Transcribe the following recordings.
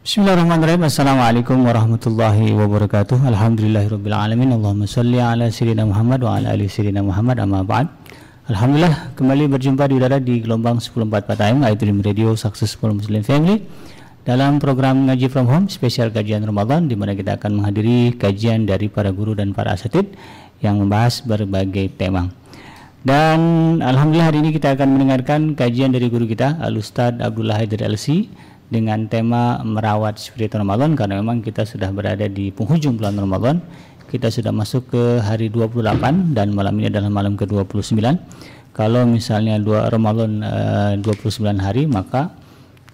Bismillahirrahmanirrahim. Assalamualaikum warahmatullahi wabarakatuh. Alhamdulillahirabbil Allahumma salli ala sayyidina Muhammad wa ala ali sayyidina Muhammad amma ba'd. Alhamdulillah kembali berjumpa di udara di gelombang 104 AM Dream Radio Successful Muslim Family dalam program Ngaji From Home spesial kajian Ramadan di mana kita akan menghadiri kajian dari para guru dan para asatid yang membahas berbagai tema. Dan alhamdulillah hari ini kita akan mendengarkan kajian dari guru kita Al Ustad Abdullah Haidar LC dengan tema merawat spirit Ramadan karena memang kita sudah berada di penghujung bulan Ramadan. Kita sudah masuk ke hari 28 dan malam ini adalah malam ke-29. Kalau misalnya dua Ramadan eh, 29 hari maka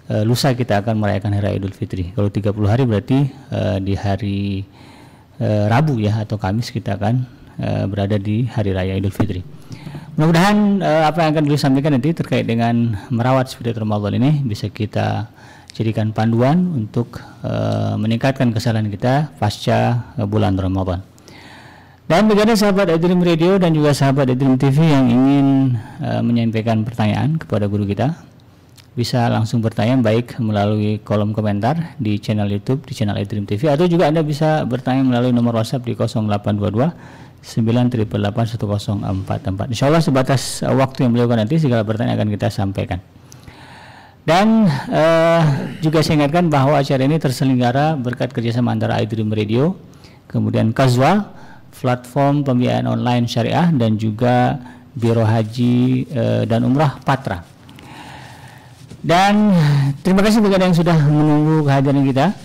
eh, lusa kita akan merayakan hari Idul Fitri. Kalau 30 hari berarti eh, di hari Rabu ya atau Kamis kita akan berada di hari raya Idul Fitri. Mudah-mudahan apa yang akan beliau sampaikan nanti terkait dengan merawat spirit Ramadan ini bisa kita jadikan panduan untuk uh, meningkatkan kesalahan kita pasca uh, bulan Ramadan. Dan bagaimana sahabat Adrim Radio dan juga sahabat Adrim TV yang ingin uh, menyampaikan pertanyaan kepada guru kita bisa langsung bertanya baik melalui kolom komentar di channel YouTube di channel Adrim TV atau juga Anda bisa bertanya melalui nomor WhatsApp di 0822 9881044. Insya Allah sebatas waktu yang beliau nanti segala pertanyaan akan kita sampaikan. Dan uh, juga saya ingatkan bahwa acara ini terselenggara berkat kerjasama antara iDream Radio, kemudian Kazwa, platform pembiayaan online syariah dan juga Biro Haji uh, dan Umrah Patra. Dan terima kasih bagi yang sudah menunggu kehadiran kita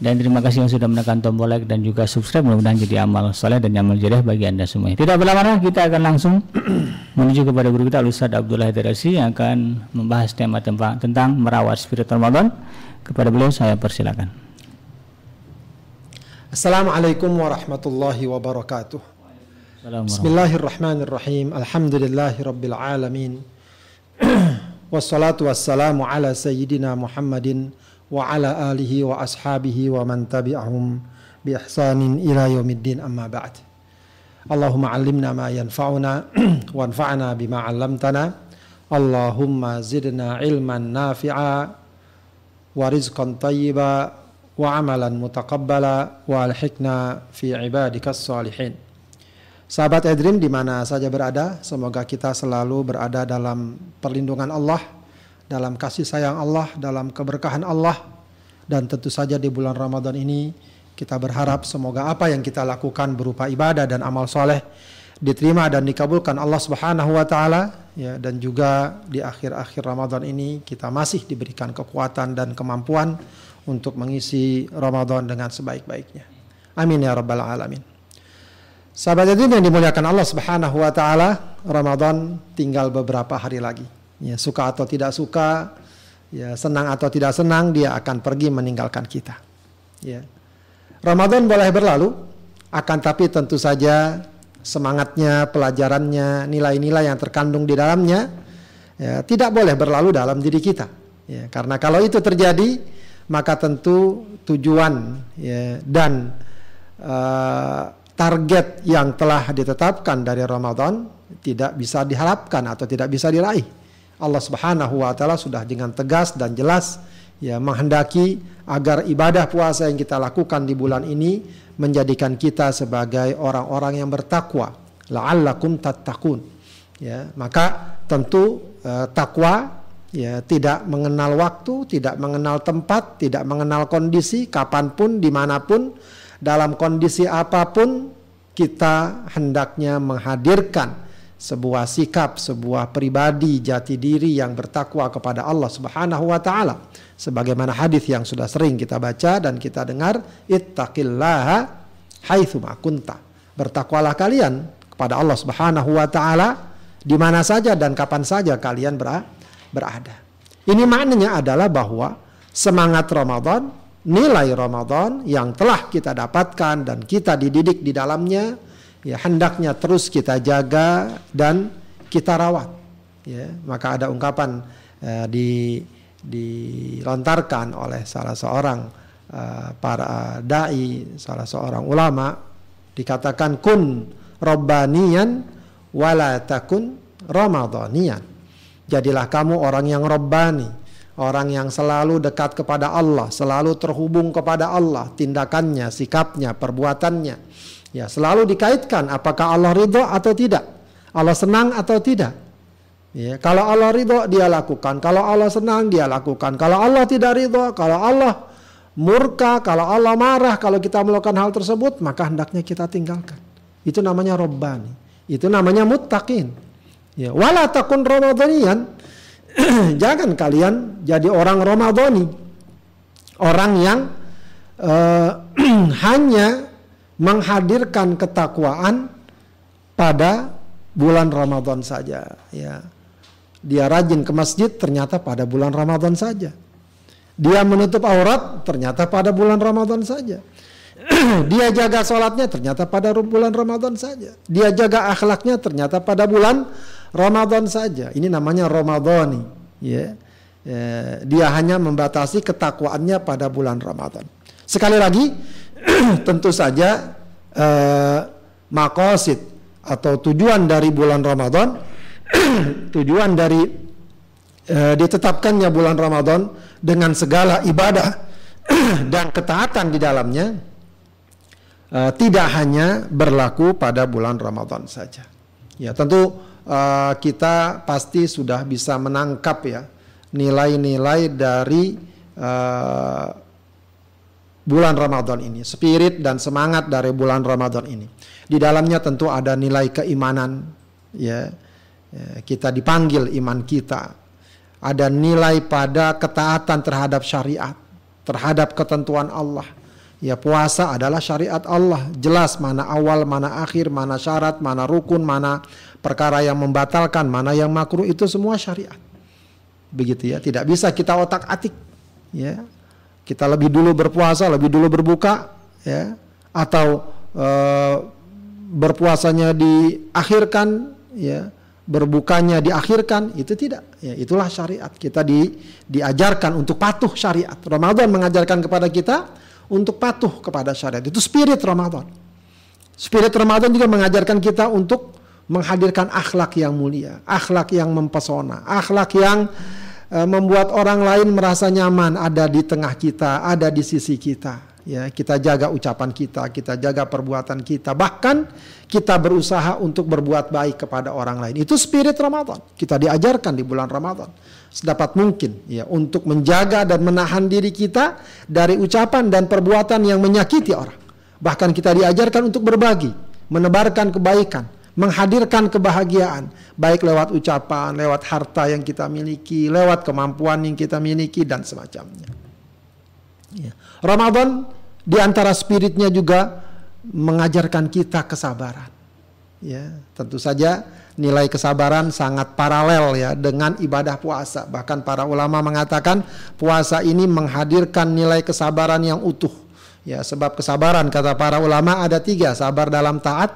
dan terima kasih yang sudah menekan tombol like dan juga subscribe. Mudah-mudahan jadi amal soleh dan amal jariah bagi anda semua. Tidak berlama-lama kita akan langsung menuju kepada guru kita Ustaz Abdullah Hidarasi yang akan membahas tema tentang, tentang merawat spirit Ramadan. Kepada beliau saya persilakan. Assalamualaikum warahmatullahi wabarakatuh. Bismillahirrahmanirrahim. Alhamdulillahi rabbil alamin. Wassalatu wassalamu ala sayyidina Muhammadin wa ala alihi wa ashabihi wa man tabi'ahum bi ihsanin ila yaumiddin amma ba'd. Allahumma 'allimna ma yanfa'una wanfa'na bima 'allamtana. Allahumma zidna ilman nafi'a wa rizqan tayyiba wa amalan mutaqabbala wa alhikna fi ibadikas salihin. Sahabat Edrim di mana saja berada, semoga kita selalu berada dalam perlindungan Allah dalam kasih sayang Allah, dalam keberkahan Allah. Dan tentu saja di bulan Ramadan ini kita berharap semoga apa yang kita lakukan berupa ibadah dan amal soleh diterima dan dikabulkan Allah Subhanahu wa taala ya dan juga di akhir-akhir Ramadan ini kita masih diberikan kekuatan dan kemampuan untuk mengisi Ramadan dengan sebaik-baiknya. Amin ya rabbal alamin. Sahabat yang dimuliakan Allah Subhanahu wa taala, Ramadan tinggal beberapa hari lagi ya suka atau tidak suka, ya senang atau tidak senang dia akan pergi meninggalkan kita. Ya. Ramadan boleh berlalu, akan tapi tentu saja semangatnya, pelajarannya, nilai-nilai yang terkandung di dalamnya ya, tidak boleh berlalu dalam diri kita. Ya, karena kalau itu terjadi, maka tentu tujuan ya, dan uh, target yang telah ditetapkan dari Ramadan tidak bisa diharapkan atau tidak bisa diraih. Allah Subhanahu wa taala sudah dengan tegas dan jelas ya menghendaki agar ibadah puasa yang kita lakukan di bulan ini menjadikan kita sebagai orang-orang yang bertakwa. La'allakum tattaqun. Ya maka tentu eh, takwa ya tidak mengenal waktu tidak mengenal tempat tidak mengenal kondisi kapan pun di mana pun dalam kondisi apa pun kita hendaknya menghadirkan sebuah sikap, sebuah pribadi jati diri yang bertakwa kepada Allah Subhanahu wa taala. Sebagaimana hadis yang sudah sering kita baca dan kita dengar, ittaqillaha haitsu kunta. Bertakwalah kalian kepada Allah Subhanahu wa taala di mana saja dan kapan saja kalian berada. Ini maknanya adalah bahwa semangat Ramadan, nilai Ramadan yang telah kita dapatkan dan kita dididik di dalamnya ya hendaknya terus kita jaga dan kita rawat ya maka ada ungkapan uh, di dilontarkan oleh salah seorang uh, para dai salah seorang ulama dikatakan kun robbanian wala takun ramadhanian jadilah kamu orang yang robbani orang yang selalu dekat kepada Allah, selalu terhubung kepada Allah, tindakannya, sikapnya, perbuatannya. Ya, selalu dikaitkan apakah Allah ridho atau tidak. Allah senang atau tidak. Ya, kalau Allah ridho dia lakukan, kalau Allah senang dia lakukan. Kalau Allah tidak ridho, kalau Allah murka, kalau Allah marah, kalau kita melakukan hal tersebut, maka hendaknya kita tinggalkan. Itu namanya robbani. Itu namanya muttaqin. Ya, wala takun ramadhaniyan jangan kalian jadi orang Ramadhani. Orang yang uh, hanya menghadirkan ketakwaan pada bulan Ramadan saja, ya. Dia rajin ke masjid ternyata pada bulan Ramadan saja. Dia menutup aurat ternyata pada bulan Ramadan saja. Dia jaga sholatnya ternyata pada bulan Ramadan saja. Dia jaga akhlaknya ternyata pada bulan Ramadan saja. Ini namanya Ramadhani. Ya. ya. Dia hanya membatasi ketakwaannya pada bulan Ramadan. Sekali lagi, tentu saja eh, makosid atau tujuan dari bulan Ramadan, tujuan dari eh, ditetapkannya bulan Ramadan dengan segala ibadah dan ketaatan di dalamnya uh, tidak hanya berlaku pada bulan Ramadan saja. Ya, tentu uh, kita pasti sudah bisa menangkap ya nilai-nilai dari uh, bulan Ramadan ini, spirit dan semangat dari bulan Ramadan ini. Di dalamnya tentu ada nilai keimanan, ya, ya kita dipanggil iman kita. Ada nilai pada ketaatan terhadap syariat, terhadap ketentuan Allah. Ya puasa adalah syariat Allah, jelas mana awal, mana akhir, mana syarat, mana rukun, mana perkara yang membatalkan, mana yang makruh itu semua syariat. Begitu ya, tidak bisa kita otak-atik. Ya. Kita lebih dulu berpuasa, lebih dulu berbuka, ya, atau e, berpuasanya diakhirkan, ya, berbukanya diakhirkan, itu tidak. Ya, itulah syariat. Kita di, diajarkan untuk patuh syariat. Ramadan mengajarkan kepada kita untuk patuh kepada syariat. Itu spirit Ramadan. Spirit Ramadan juga mengajarkan kita untuk menghadirkan akhlak yang mulia, akhlak yang mempesona, akhlak yang membuat orang lain merasa nyaman ada di tengah kita, ada di sisi kita. Ya, kita jaga ucapan kita, kita jaga perbuatan kita, bahkan kita berusaha untuk berbuat baik kepada orang lain. Itu spirit Ramadan. Kita diajarkan di bulan Ramadan sedapat mungkin ya untuk menjaga dan menahan diri kita dari ucapan dan perbuatan yang menyakiti orang. Bahkan kita diajarkan untuk berbagi, menebarkan kebaikan, menghadirkan kebahagiaan baik lewat ucapan, lewat harta yang kita miliki, lewat kemampuan yang kita miliki dan semacamnya. Ya. Ramadan di antara spiritnya juga mengajarkan kita kesabaran. Ya, tentu saja nilai kesabaran sangat paralel ya dengan ibadah puasa. Bahkan para ulama mengatakan puasa ini menghadirkan nilai kesabaran yang utuh. Ya, sebab kesabaran kata para ulama ada tiga, sabar dalam taat,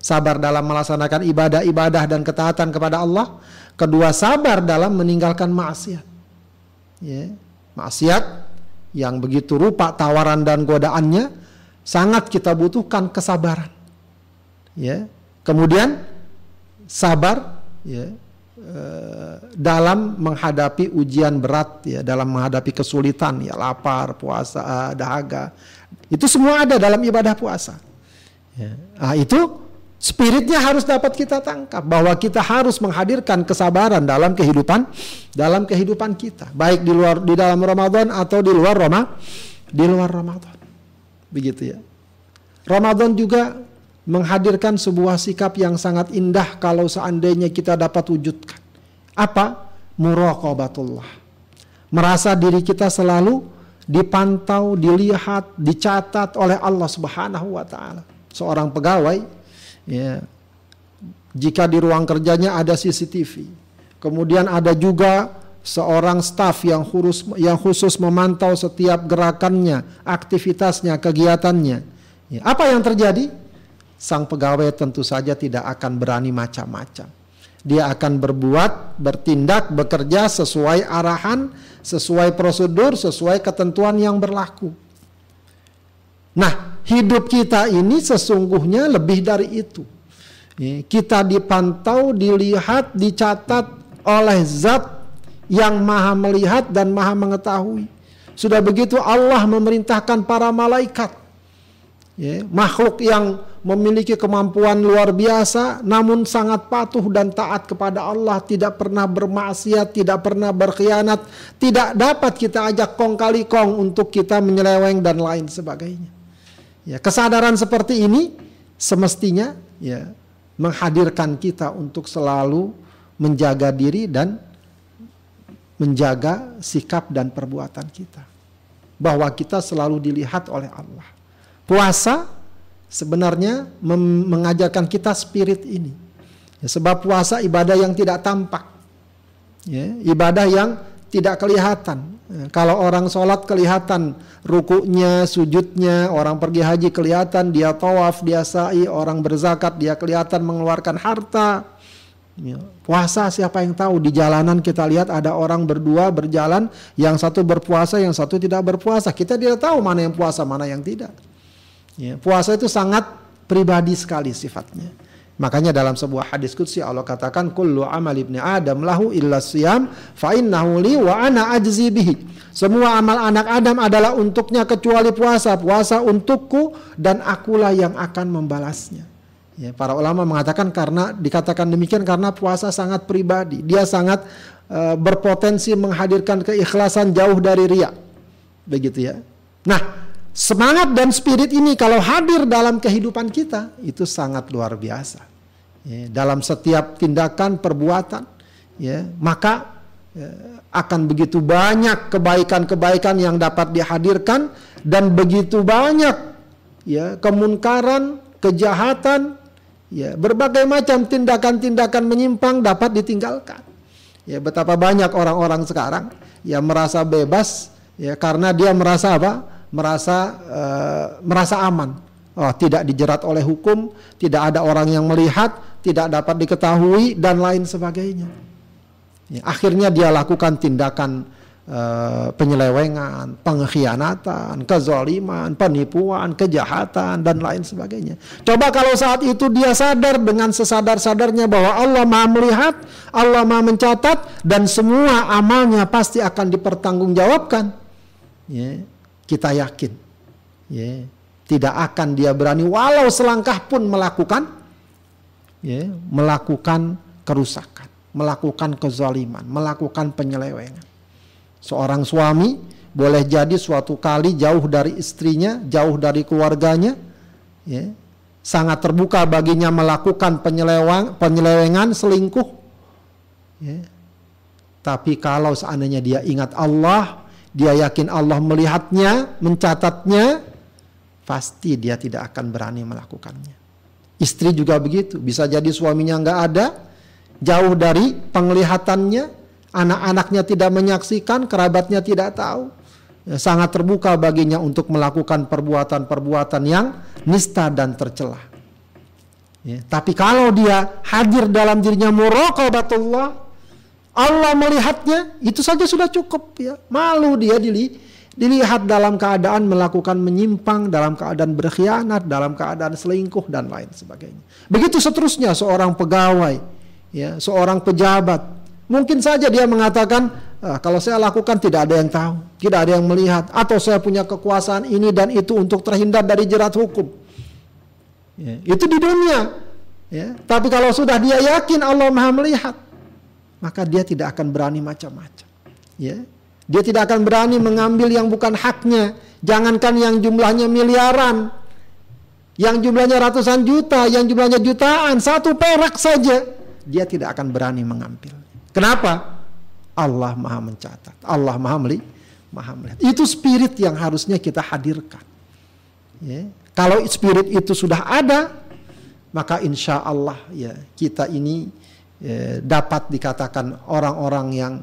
sabar dalam melaksanakan ibadah-ibadah dan ketaatan kepada Allah. Kedua, sabar dalam meninggalkan maksiat. Ya, maksiat yang begitu rupa tawaran dan godaannya sangat kita butuhkan kesabaran. Ya. Kemudian sabar ya eh, dalam menghadapi ujian berat ya dalam menghadapi kesulitan ya lapar puasa dahaga itu semua ada dalam ibadah puasa ya. nah, itu Spiritnya harus dapat kita tangkap bahwa kita harus menghadirkan kesabaran dalam kehidupan dalam kehidupan kita, baik di luar di dalam Ramadan atau di luar Roma, di luar Ramadan. Begitu ya. Ramadan juga menghadirkan sebuah sikap yang sangat indah kalau seandainya kita dapat wujudkan. Apa? Muraqabatullah. Merasa diri kita selalu dipantau, dilihat, dicatat oleh Allah Subhanahu wa taala. Seorang pegawai Ya. Jika di ruang kerjanya ada CCTV, kemudian ada juga seorang staf yang khusus yang khusus memantau setiap gerakannya, aktivitasnya, kegiatannya. Ya. Apa yang terjadi? Sang pegawai tentu saja tidak akan berani macam-macam. Dia akan berbuat, bertindak, bekerja sesuai arahan, sesuai prosedur, sesuai ketentuan yang berlaku. Nah, hidup kita ini sesungguhnya lebih dari itu. Kita dipantau, dilihat, dicatat oleh zat yang maha melihat dan maha mengetahui. Sudah begitu Allah memerintahkan para malaikat ya, makhluk yang memiliki kemampuan luar biasa namun sangat patuh dan taat kepada Allah tidak pernah bermaksiat tidak pernah berkhianat tidak dapat kita ajak kong kali kong untuk kita menyeleweng dan lain sebagainya ya kesadaran seperti ini semestinya ya menghadirkan kita untuk selalu menjaga diri dan menjaga sikap dan perbuatan kita bahwa kita selalu dilihat oleh Allah puasa sebenarnya mengajarkan kita spirit ini. Ya, sebab puasa ibadah yang tidak tampak. Ya, ibadah yang tidak kelihatan. Kalau orang sholat kelihatan rukuknya, sujudnya, orang pergi haji kelihatan, dia tawaf, dia sa'i, orang berzakat, dia kelihatan mengeluarkan harta. Ya, puasa siapa yang tahu di jalanan kita lihat ada orang berdua berjalan, yang satu berpuasa, yang satu tidak berpuasa. Kita tidak tahu mana yang puasa, mana yang tidak. Ya, puasa itu sangat pribadi sekali sifatnya. Makanya dalam sebuah hadis qudsi Allah katakan kullu amal ibni adam lahu illa siyam fa innahu li wa ana ajzi bihi. Semua amal anak Adam adalah untuknya kecuali puasa. Puasa untukku dan akulah yang akan membalasnya. Ya, para ulama mengatakan karena dikatakan demikian karena puasa sangat pribadi. Dia sangat uh, berpotensi menghadirkan keikhlasan jauh dari ria. Begitu ya. Nah, semangat dan spirit ini kalau hadir dalam kehidupan kita itu sangat luar biasa. Ya, dalam setiap tindakan perbuatan, ya, maka ya, akan begitu banyak kebaikan-kebaikan yang dapat dihadirkan dan begitu banyak ya kemunkaran, kejahatan, ya berbagai macam tindakan-tindakan menyimpang dapat ditinggalkan. Ya betapa banyak orang-orang sekarang yang merasa bebas ya karena dia merasa apa? merasa uh, merasa aman. Oh, tidak dijerat oleh hukum, tidak ada orang yang melihat, tidak dapat diketahui dan lain sebagainya. Ya, akhirnya dia lakukan tindakan uh, penyelewengan, pengkhianatan, kezaliman, penipuan, kejahatan dan lain sebagainya. Coba kalau saat itu dia sadar dengan sesadar-sadarnya bahwa Allah Maha melihat, Allah Maha mencatat dan semua amalnya pasti akan dipertanggungjawabkan. Ya kita yakin ya tidak akan dia berani walau selangkah pun melakukan ya melakukan kerusakan melakukan kezaliman melakukan penyelewengan seorang suami boleh jadi suatu kali jauh dari istrinya jauh dari keluarganya ya sangat terbuka baginya melakukan penyeleweng, penyelewengan selingkuh ya tapi kalau seandainya dia ingat Allah dia yakin Allah melihatnya, mencatatnya, pasti dia tidak akan berani melakukannya. Istri juga begitu, bisa jadi suaminya nggak ada, jauh dari penglihatannya, anak-anaknya tidak menyaksikan, kerabatnya tidak tahu. Ya, sangat terbuka baginya untuk melakukan perbuatan-perbuatan yang nista dan tercela. Ya, tapi kalau dia hadir dalam dirinya muraqabatullah, Allah melihatnya, itu saja sudah cukup ya. Malu dia dili, dilihat dalam keadaan melakukan menyimpang, dalam keadaan berkhianat, dalam keadaan selingkuh dan lain sebagainya. Begitu seterusnya seorang pegawai, ya, seorang pejabat. Mungkin saja dia mengatakan, ah, kalau saya lakukan tidak ada yang tahu, tidak ada yang melihat, atau saya punya kekuasaan ini dan itu untuk terhindar dari jerat hukum. Ya, itu di dunia. Ya. Tapi kalau sudah dia yakin Allah maha melihat, maka dia tidak akan berani macam-macam. Ya. Dia tidak akan berani mengambil yang bukan haknya. Jangankan yang jumlahnya miliaran, yang jumlahnya ratusan juta, yang jumlahnya jutaan, satu perak saja, dia tidak akan berani mengambil. Kenapa? Allah Maha mencatat, Allah Maha melihat, Maha melihat. Itu spirit yang harusnya kita hadirkan. Ya. Kalau spirit itu sudah ada, maka insya Allah ya kita ini Eh, dapat dikatakan orang-orang yang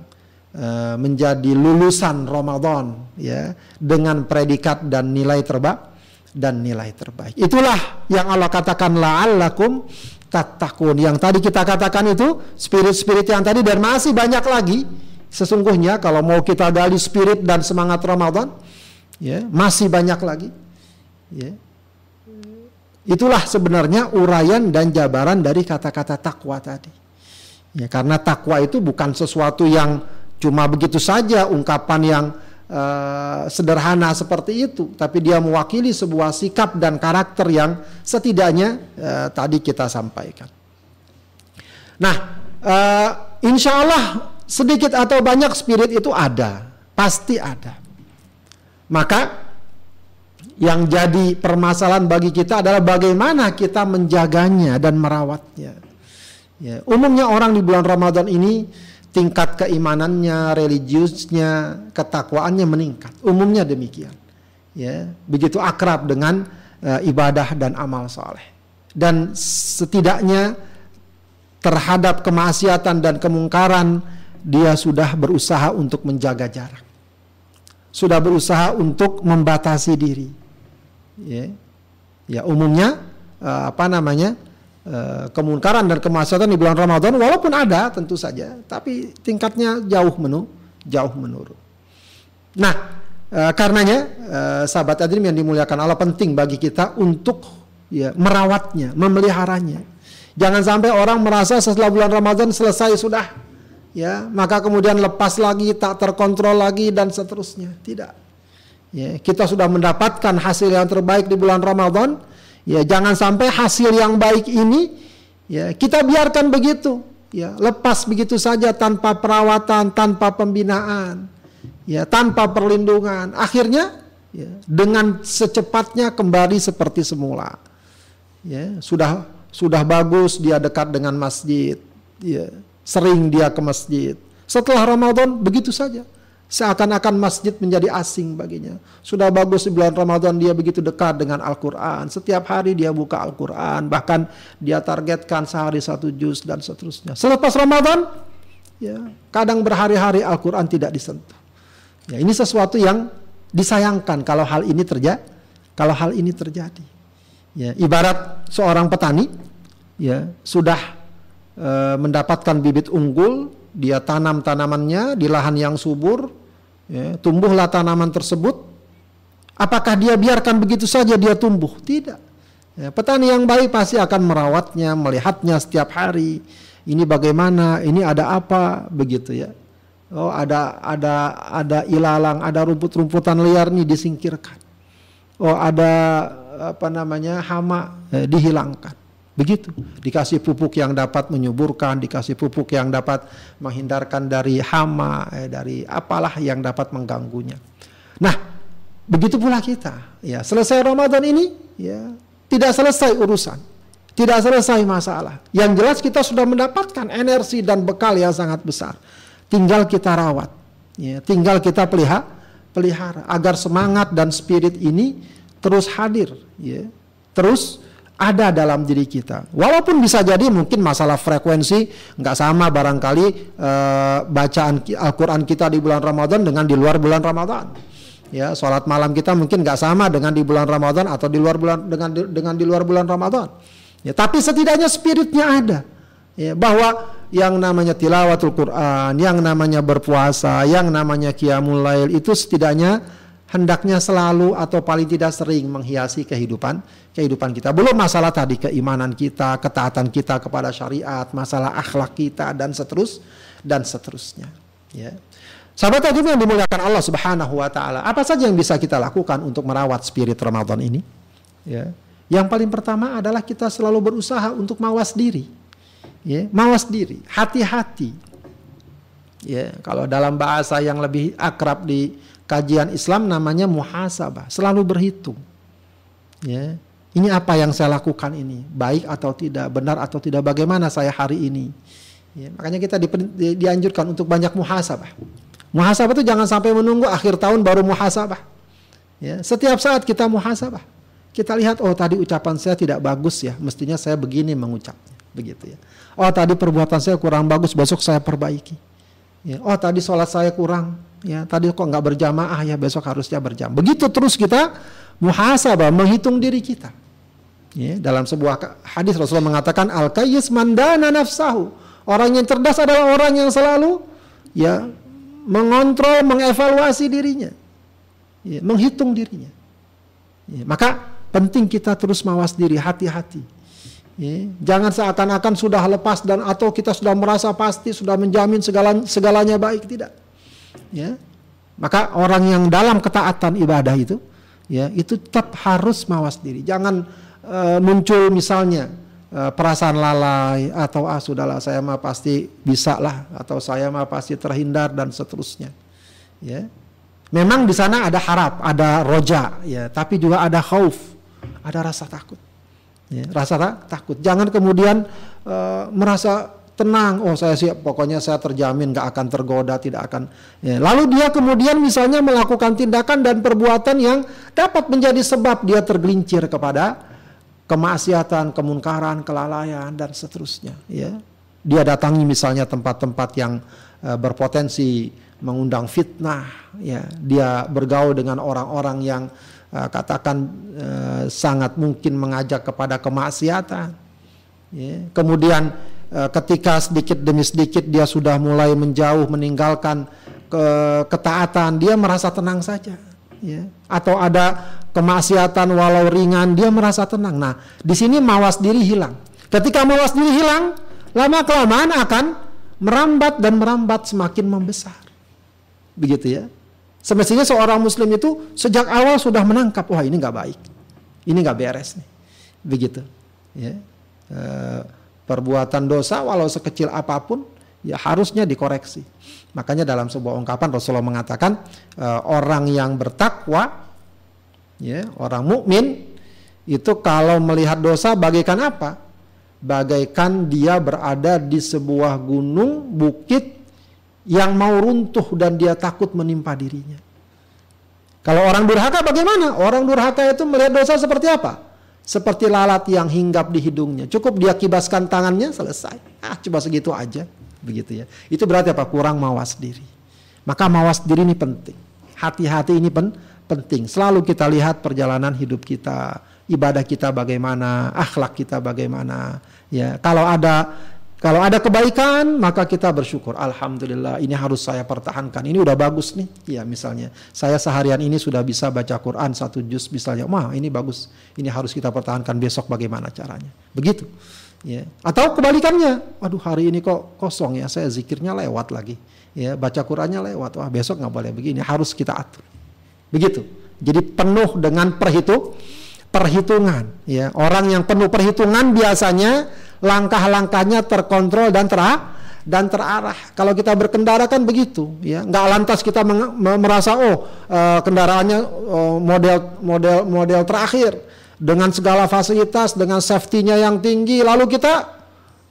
menjadi lulusan Ramadan ya dengan predikat dan nilai terbaik dan nilai terbaik. Itulah yang Allah katakan la'allakum tattaqun. Yang tadi kita katakan itu spirit-spirit yang tadi dan masih banyak lagi sesungguhnya kalau mau kita gali spirit dan semangat Ramadan ya masih banyak lagi ya itulah sebenarnya uraian dan jabaran dari kata-kata takwa tadi Ya, karena takwa itu bukan sesuatu yang cuma begitu saja ungkapan yang uh, sederhana seperti itu, tapi dia mewakili sebuah sikap dan karakter yang setidaknya uh, tadi kita sampaikan. Nah, uh, insya Allah sedikit atau banyak spirit itu ada, pasti ada. Maka yang jadi permasalahan bagi kita adalah bagaimana kita menjaganya dan merawatnya. Ya, umumnya orang di bulan Ramadan ini tingkat keimanannya, religiusnya, ketakwaannya meningkat. Umumnya demikian. Ya, begitu akrab dengan uh, ibadah dan amal soleh. Dan setidaknya terhadap kemaksiatan dan kemungkaran dia sudah berusaha untuk menjaga jarak. Sudah berusaha untuk membatasi diri. Ya, ya umumnya uh, apa namanya? Eh, kemungkaran dan kemaksiatan di bulan Ramadan walaupun ada tentu saja tapi tingkatnya jauh menu jauh menurun. Nah, e, karenanya e, sahabat adrim yang dimuliakan Allah penting bagi kita untuk ya merawatnya, memeliharanya. Jangan sampai orang merasa setelah bulan Ramadan selesai sudah ya, maka kemudian lepas lagi, tak terkontrol lagi dan seterusnya. Tidak. Ya, kita sudah mendapatkan hasil yang terbaik di bulan Ramadan, Ya, jangan sampai hasil yang baik ini ya kita biarkan begitu, ya, lepas begitu saja tanpa perawatan, tanpa pembinaan, ya, tanpa perlindungan. Akhirnya ya, dengan secepatnya kembali seperti semula. Ya, sudah sudah bagus dia dekat dengan masjid, ya, sering dia ke masjid. Setelah Ramadan begitu saja Seakan-akan masjid menjadi asing baginya. Sudah bagus di bulan Ramadan dia begitu dekat dengan Al-Quran. Setiap hari dia buka Al-Quran. Bahkan dia targetkan sehari satu juz dan seterusnya. Selepas Ramadan, ya kadang berhari-hari Al-Quran tidak disentuh. Ya, ini sesuatu yang disayangkan kalau hal ini terjadi. Kalau hal ini terjadi. Ya, ibarat seorang petani ya sudah e, mendapatkan bibit unggul dia tanam tanamannya di lahan yang subur, ya, tumbuhlah tanaman tersebut. Apakah dia biarkan begitu saja dia tumbuh? Tidak. Ya, petani yang baik pasti akan merawatnya, melihatnya setiap hari. Ini bagaimana? Ini ada apa? Begitu ya. Oh ada ada ada ilalang, ada rumput-rumputan liar nih disingkirkan. Oh ada apa namanya hama eh, dihilangkan. Begitu. Dikasih pupuk yang dapat menyuburkan, dikasih pupuk yang dapat menghindarkan dari hama, eh, dari apalah yang dapat mengganggunya. Nah, begitu pula kita. Ya, selesai Ramadan ini, ya, tidak selesai urusan. Tidak selesai masalah. Yang jelas kita sudah mendapatkan energi dan bekal yang sangat besar. Tinggal kita rawat. Ya, tinggal kita pelihara, pelihara agar semangat dan spirit ini terus hadir, ya. Terus ada dalam diri kita. Walaupun bisa jadi mungkin masalah frekuensi nggak sama barangkali e, bacaan Al-Quran kita di bulan Ramadan dengan di luar bulan Ramadan. Ya, sholat malam kita mungkin nggak sama dengan di bulan Ramadan atau di luar bulan dengan dengan di luar bulan Ramadan. Ya, tapi setidaknya spiritnya ada. Ya, bahwa yang namanya tilawatul Quran, yang namanya berpuasa, yang namanya qiyamul lail itu setidaknya hendaknya selalu atau paling tidak sering menghiasi kehidupan kehidupan kita. Belum masalah tadi keimanan kita, ketaatan kita kepada syariat, masalah akhlak kita dan seterus dan seterusnya. Ya. Sahabat tadi yang dimuliakan Allah Subhanahu wa taala, apa saja yang bisa kita lakukan untuk merawat spirit Ramadan ini? Ya. Yang paling pertama adalah kita selalu berusaha untuk mawas diri. Ya, mawas diri, hati-hati. Ya, kalau dalam bahasa yang lebih akrab di kajian Islam namanya muhasabah, selalu berhitung. Ya. Ini apa yang saya lakukan ini, baik atau tidak, benar atau tidak, bagaimana saya hari ini. Ya, makanya kita di, di, dianjurkan untuk banyak muhasabah. Muhasabah itu jangan sampai menunggu akhir tahun baru muhasabah. Ya, setiap saat kita muhasabah. Kita lihat, oh tadi ucapan saya tidak bagus ya, mestinya saya begini mengucapnya, begitu ya. Oh tadi perbuatan saya kurang bagus, besok saya perbaiki. Ya, oh tadi sholat saya kurang, ya tadi kok nggak berjamaah ya besok harusnya berjamaah. Begitu terus kita muhasabah menghitung diri kita. Ya, dalam sebuah hadis Rasulullah mengatakan al kayyis mandana nafsahu. Orang yang cerdas adalah orang yang selalu ya mengontrol, mengevaluasi dirinya. Ya, menghitung dirinya. Ya, maka penting kita terus mawas diri, hati-hati. Ya, jangan seakan-akan sudah lepas dan atau kita sudah merasa pasti sudah menjamin segala segalanya baik tidak. Ya. Maka orang yang dalam ketaatan ibadah itu ya itu tetap harus mawas diri. Jangan uh, muncul misalnya uh, perasaan lalai atau ah sudahlah saya mah pasti bisa lah atau saya mah pasti terhindar dan seterusnya. Ya. Memang di sana ada harap, ada roja ya, tapi juga ada khauf, ada rasa takut. Ya, rasa takut. Jangan kemudian uh, merasa tenang, oh saya siap, pokoknya saya terjamin gak akan tergoda, tidak akan. Ya. Lalu dia kemudian misalnya melakukan tindakan dan perbuatan yang dapat menjadi sebab dia tergelincir kepada kemaksiatan, kemunkaran, kelalaian dan seterusnya. Ya. Dia datangi misalnya tempat-tempat yang uh, berpotensi mengundang fitnah, ya. Dia bergaul dengan orang-orang yang katakan uh, sangat mungkin mengajak kepada kemaksiatan. Ya. Kemudian Eh, ketika sedikit demi sedikit dia sudah mulai menjauh meninggalkan ke ketaatan dia merasa tenang saja. Ya. Atau ada kemaksiatan walau ringan dia merasa tenang. Nah di sini mawas diri hilang. Ketika mawas diri hilang lama kelamaan akan merambat dan merambat semakin membesar. Begitu ya semestinya seorang muslim itu sejak awal sudah menangkap wah ini nggak baik ini nggak beres nih begitu ya uh, perbuatan dosa walau sekecil apa pun ya harusnya dikoreksi. Makanya dalam sebuah ungkapan Rasulullah mengatakan e, orang yang bertakwa ya, orang mukmin itu kalau melihat dosa bagaikan apa? Bagaikan dia berada di sebuah gunung bukit yang mau runtuh dan dia takut menimpa dirinya. Kalau orang durhaka bagaimana? Orang durhaka itu melihat dosa seperti apa? seperti lalat yang hinggap di hidungnya. Cukup dia kibaskan tangannya selesai. Ah, coba segitu aja. Begitu ya. Itu berarti apa? Kurang mawas diri. Maka mawas diri ini penting. Hati-hati ini pen penting. Selalu kita lihat perjalanan hidup kita, ibadah kita bagaimana, akhlak kita bagaimana. Ya, kalau ada kalau ada kebaikan, maka kita bersyukur. Alhamdulillah, ini harus saya pertahankan. Ini udah bagus nih. Ya, misalnya, saya seharian ini sudah bisa baca Quran satu juz misalnya. Wah, ini bagus. Ini harus kita pertahankan besok bagaimana caranya. Begitu. Ya. Atau kebalikannya. Waduh, hari ini kok kosong ya. Saya zikirnya lewat lagi. Ya, baca Qurannya lewat. Wah, besok nggak boleh begini. Harus kita atur. Begitu. Jadi penuh dengan perhitung perhitungan. Ya, orang yang penuh perhitungan biasanya langkah-langkahnya terkontrol dan terah dan terarah. Kalau kita berkendara kan begitu, ya. Nggak lantas kita merasa oh uh, kendaraannya uh, model model model terakhir dengan segala fasilitas, dengan safety-nya yang tinggi, lalu kita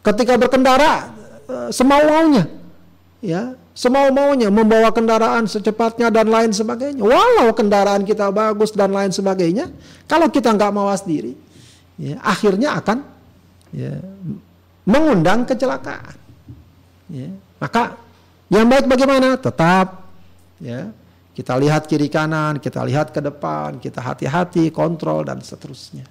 ketika berkendara uh, semau maunya, ya, semau maunya membawa kendaraan secepatnya dan lain sebagainya. Walau kendaraan kita bagus dan lain sebagainya, kalau kita nggak mawas diri, ya, akhirnya akan ya, mengundang kecelakaan. Ya, maka yang baik bagaimana? Tetap ya kita lihat kiri kanan, kita lihat ke depan, kita hati-hati, kontrol dan seterusnya.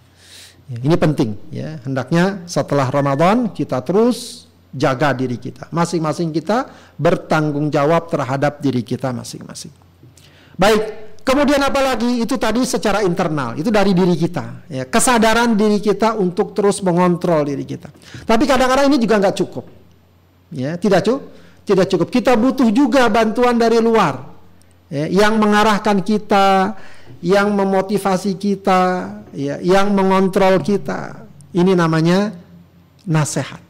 Ya, ini penting ya. Hendaknya setelah Ramadan kita terus jaga diri kita. Masing-masing kita bertanggung jawab terhadap diri kita masing-masing. Baik, Kemudian apalagi itu tadi secara internal, itu dari diri kita, ya, kesadaran diri kita untuk terus mengontrol diri kita. Tapi kadang-kadang ini juga nggak cukup, ya, tidak cukup, tidak cukup. Kita butuh juga bantuan dari luar, ya, yang mengarahkan kita, yang memotivasi kita, ya, yang mengontrol kita. Ini namanya nasihat.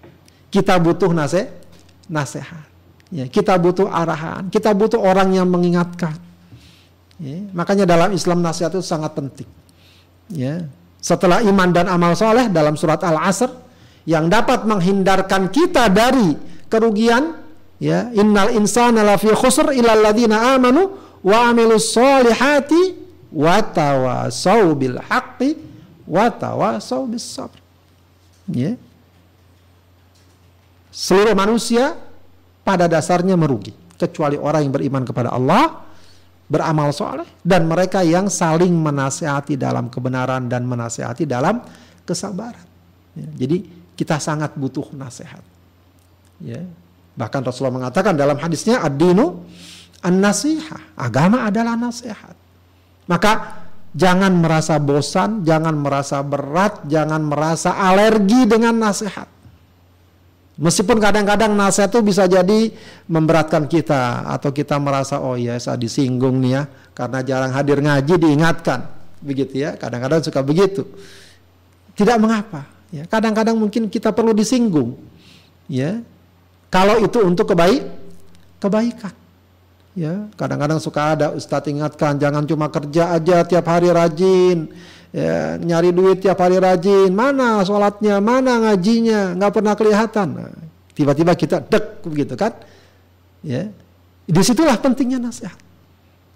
Kita butuh nasihat, nasihat. Ya, kita butuh arahan, kita butuh orang yang mengingatkan Ya, makanya dalam Islam nasihat itu sangat penting. Ya. Setelah iman dan amal soleh dalam surat Al-Asr yang dapat menghindarkan kita dari kerugian, ya innal insana lafi khusr ilal ladina amanu wa amilus solihati wa tawasau bil haqqi wa tawasau bis sabr. Ya. Seluruh manusia pada dasarnya merugi kecuali orang yang beriman kepada Allah beramal soleh dan mereka yang saling menasehati dalam kebenaran dan menasehati dalam kesabaran. Ya, jadi kita sangat butuh nasihat. Ya. Bahkan Rasulullah mengatakan dalam hadisnya ad-dinu an-nasihah. Agama adalah nasihat. Maka jangan merasa bosan, jangan merasa berat, jangan merasa alergi dengan nasihat. Meskipun kadang-kadang nasihat itu bisa jadi memberatkan kita atau kita merasa oh ya saya disinggung nih ya karena jarang hadir ngaji diingatkan. Begitu ya kadang-kadang suka begitu. Tidak mengapa ya. Kadang-kadang mungkin kita perlu disinggung ya. Kalau itu untuk kebaik kebaikan ya. Kadang-kadang suka ada ustadz ingatkan jangan cuma kerja aja tiap hari rajin ya, nyari duit tiap hari rajin, mana sholatnya, mana ngajinya, nggak pernah kelihatan. Nah, tiba-tiba kita dek begitu kan? Ya, di situlah pentingnya nasihat.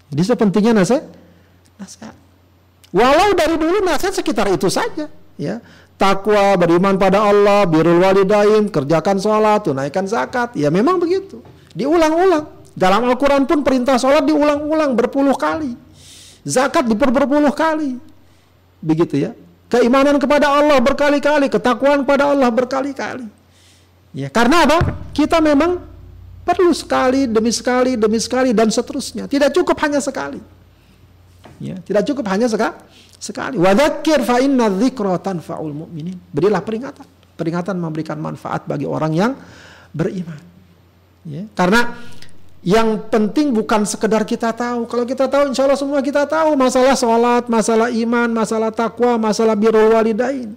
Di situlah pentingnya nasihat. Nasihat. Walau dari dulu nasihat sekitar itu saja, ya. Takwa, beriman pada Allah, birul walidain, kerjakan sholat, tunaikan zakat, ya memang begitu. Diulang-ulang. Dalam Al-Quran pun perintah sholat diulang-ulang berpuluh kali. Zakat diperberpuluh kali begitu ya. Keimanan kepada Allah berkali-kali, ketakwaan kepada Allah berkali-kali. Ya, karena apa? Kita memang perlu sekali demi sekali demi sekali dan seterusnya. Tidak cukup hanya sekali. Ya, tidak cukup hanya seka, sekali. Wadzakir fa inna mu'minin. Berilah peringatan. Peringatan memberikan manfaat bagi orang yang beriman. Ya, karena yang penting bukan sekedar kita tahu. Kalau kita tahu, insya Allah semua kita tahu masalah sholat, masalah iman, masalah takwa, masalah birul walidain.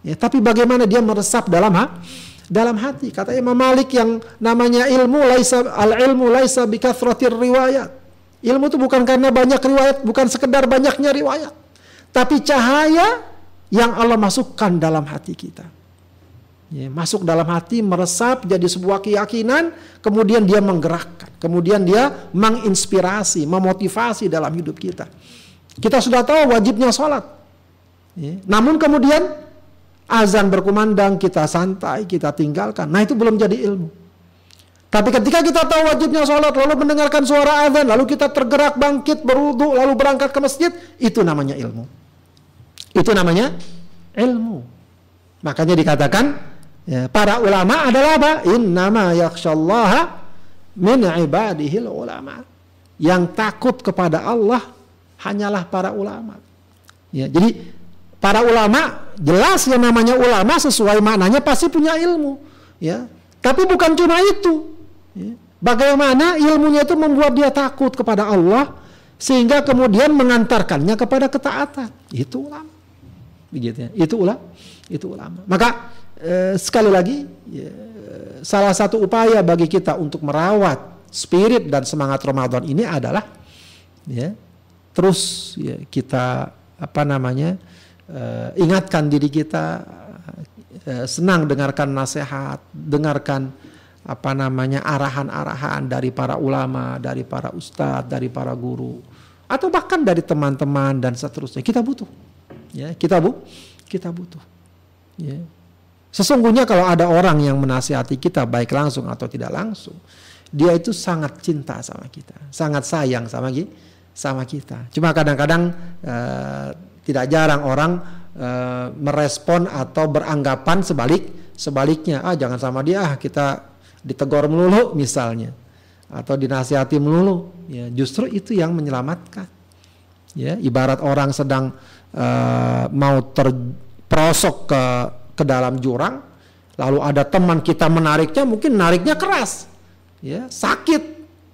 Ya, tapi bagaimana dia meresap dalam ha? dalam hati. Kata Imam Malik yang namanya ilmu laisa al ilmu laisa bikathratir riwayat. Ilmu itu bukan karena banyak riwayat, bukan sekedar banyaknya riwayat. Tapi cahaya yang Allah masukkan dalam hati kita ya, masuk dalam hati, meresap jadi sebuah keyakinan, kemudian dia menggerakkan, kemudian dia menginspirasi, memotivasi dalam hidup kita. Kita sudah tahu wajibnya sholat, ya. namun kemudian azan berkumandang, kita santai, kita tinggalkan. Nah itu belum jadi ilmu. Tapi ketika kita tahu wajibnya sholat, lalu mendengarkan suara azan, lalu kita tergerak bangkit, beruduk, lalu berangkat ke masjid, itu namanya ilmu. Itu namanya ilmu. Makanya dikatakan Ya, para ulama adalah apa? Innama yakshallaha min ibadihil ulama. Yang takut kepada Allah hanyalah para ulama. Ya, jadi para ulama jelas yang namanya ulama sesuai maknanya pasti punya ilmu. Ya, tapi bukan cuma itu. Ya. Bagaimana ilmunya itu membuat dia takut kepada Allah sehingga kemudian mengantarkannya kepada ketaatan. Itu ulama. Begitu ya. Itu ulama. Itu ulama. Maka Eh, sekali lagi ya, salah satu upaya bagi kita untuk merawat spirit dan semangat Ramadan ini adalah ya terus ya, kita apa namanya uh, ingatkan diri kita uh, senang dengarkan nasihat, dengarkan apa namanya arahan-arahan dari para ulama, dari para ustadz, dari para guru atau bahkan dari teman-teman dan seterusnya. Kita butuh. Ya, kita bu, kita butuh. Ya. Sesungguhnya kalau ada orang yang menasihati kita baik langsung atau tidak langsung, dia itu sangat cinta sama kita, sangat sayang sama sama kita. Cuma kadang-kadang uh, tidak jarang orang uh, merespon atau beranggapan sebalik sebaliknya, ah jangan sama dia, ah kita ditegur melulu misalnya atau dinasihati melulu. Ya, justru itu yang menyelamatkan. Ya, ibarat orang sedang uh, mau terprosok ke ke dalam jurang, lalu ada teman kita menariknya, mungkin nariknya keras, ya sakit,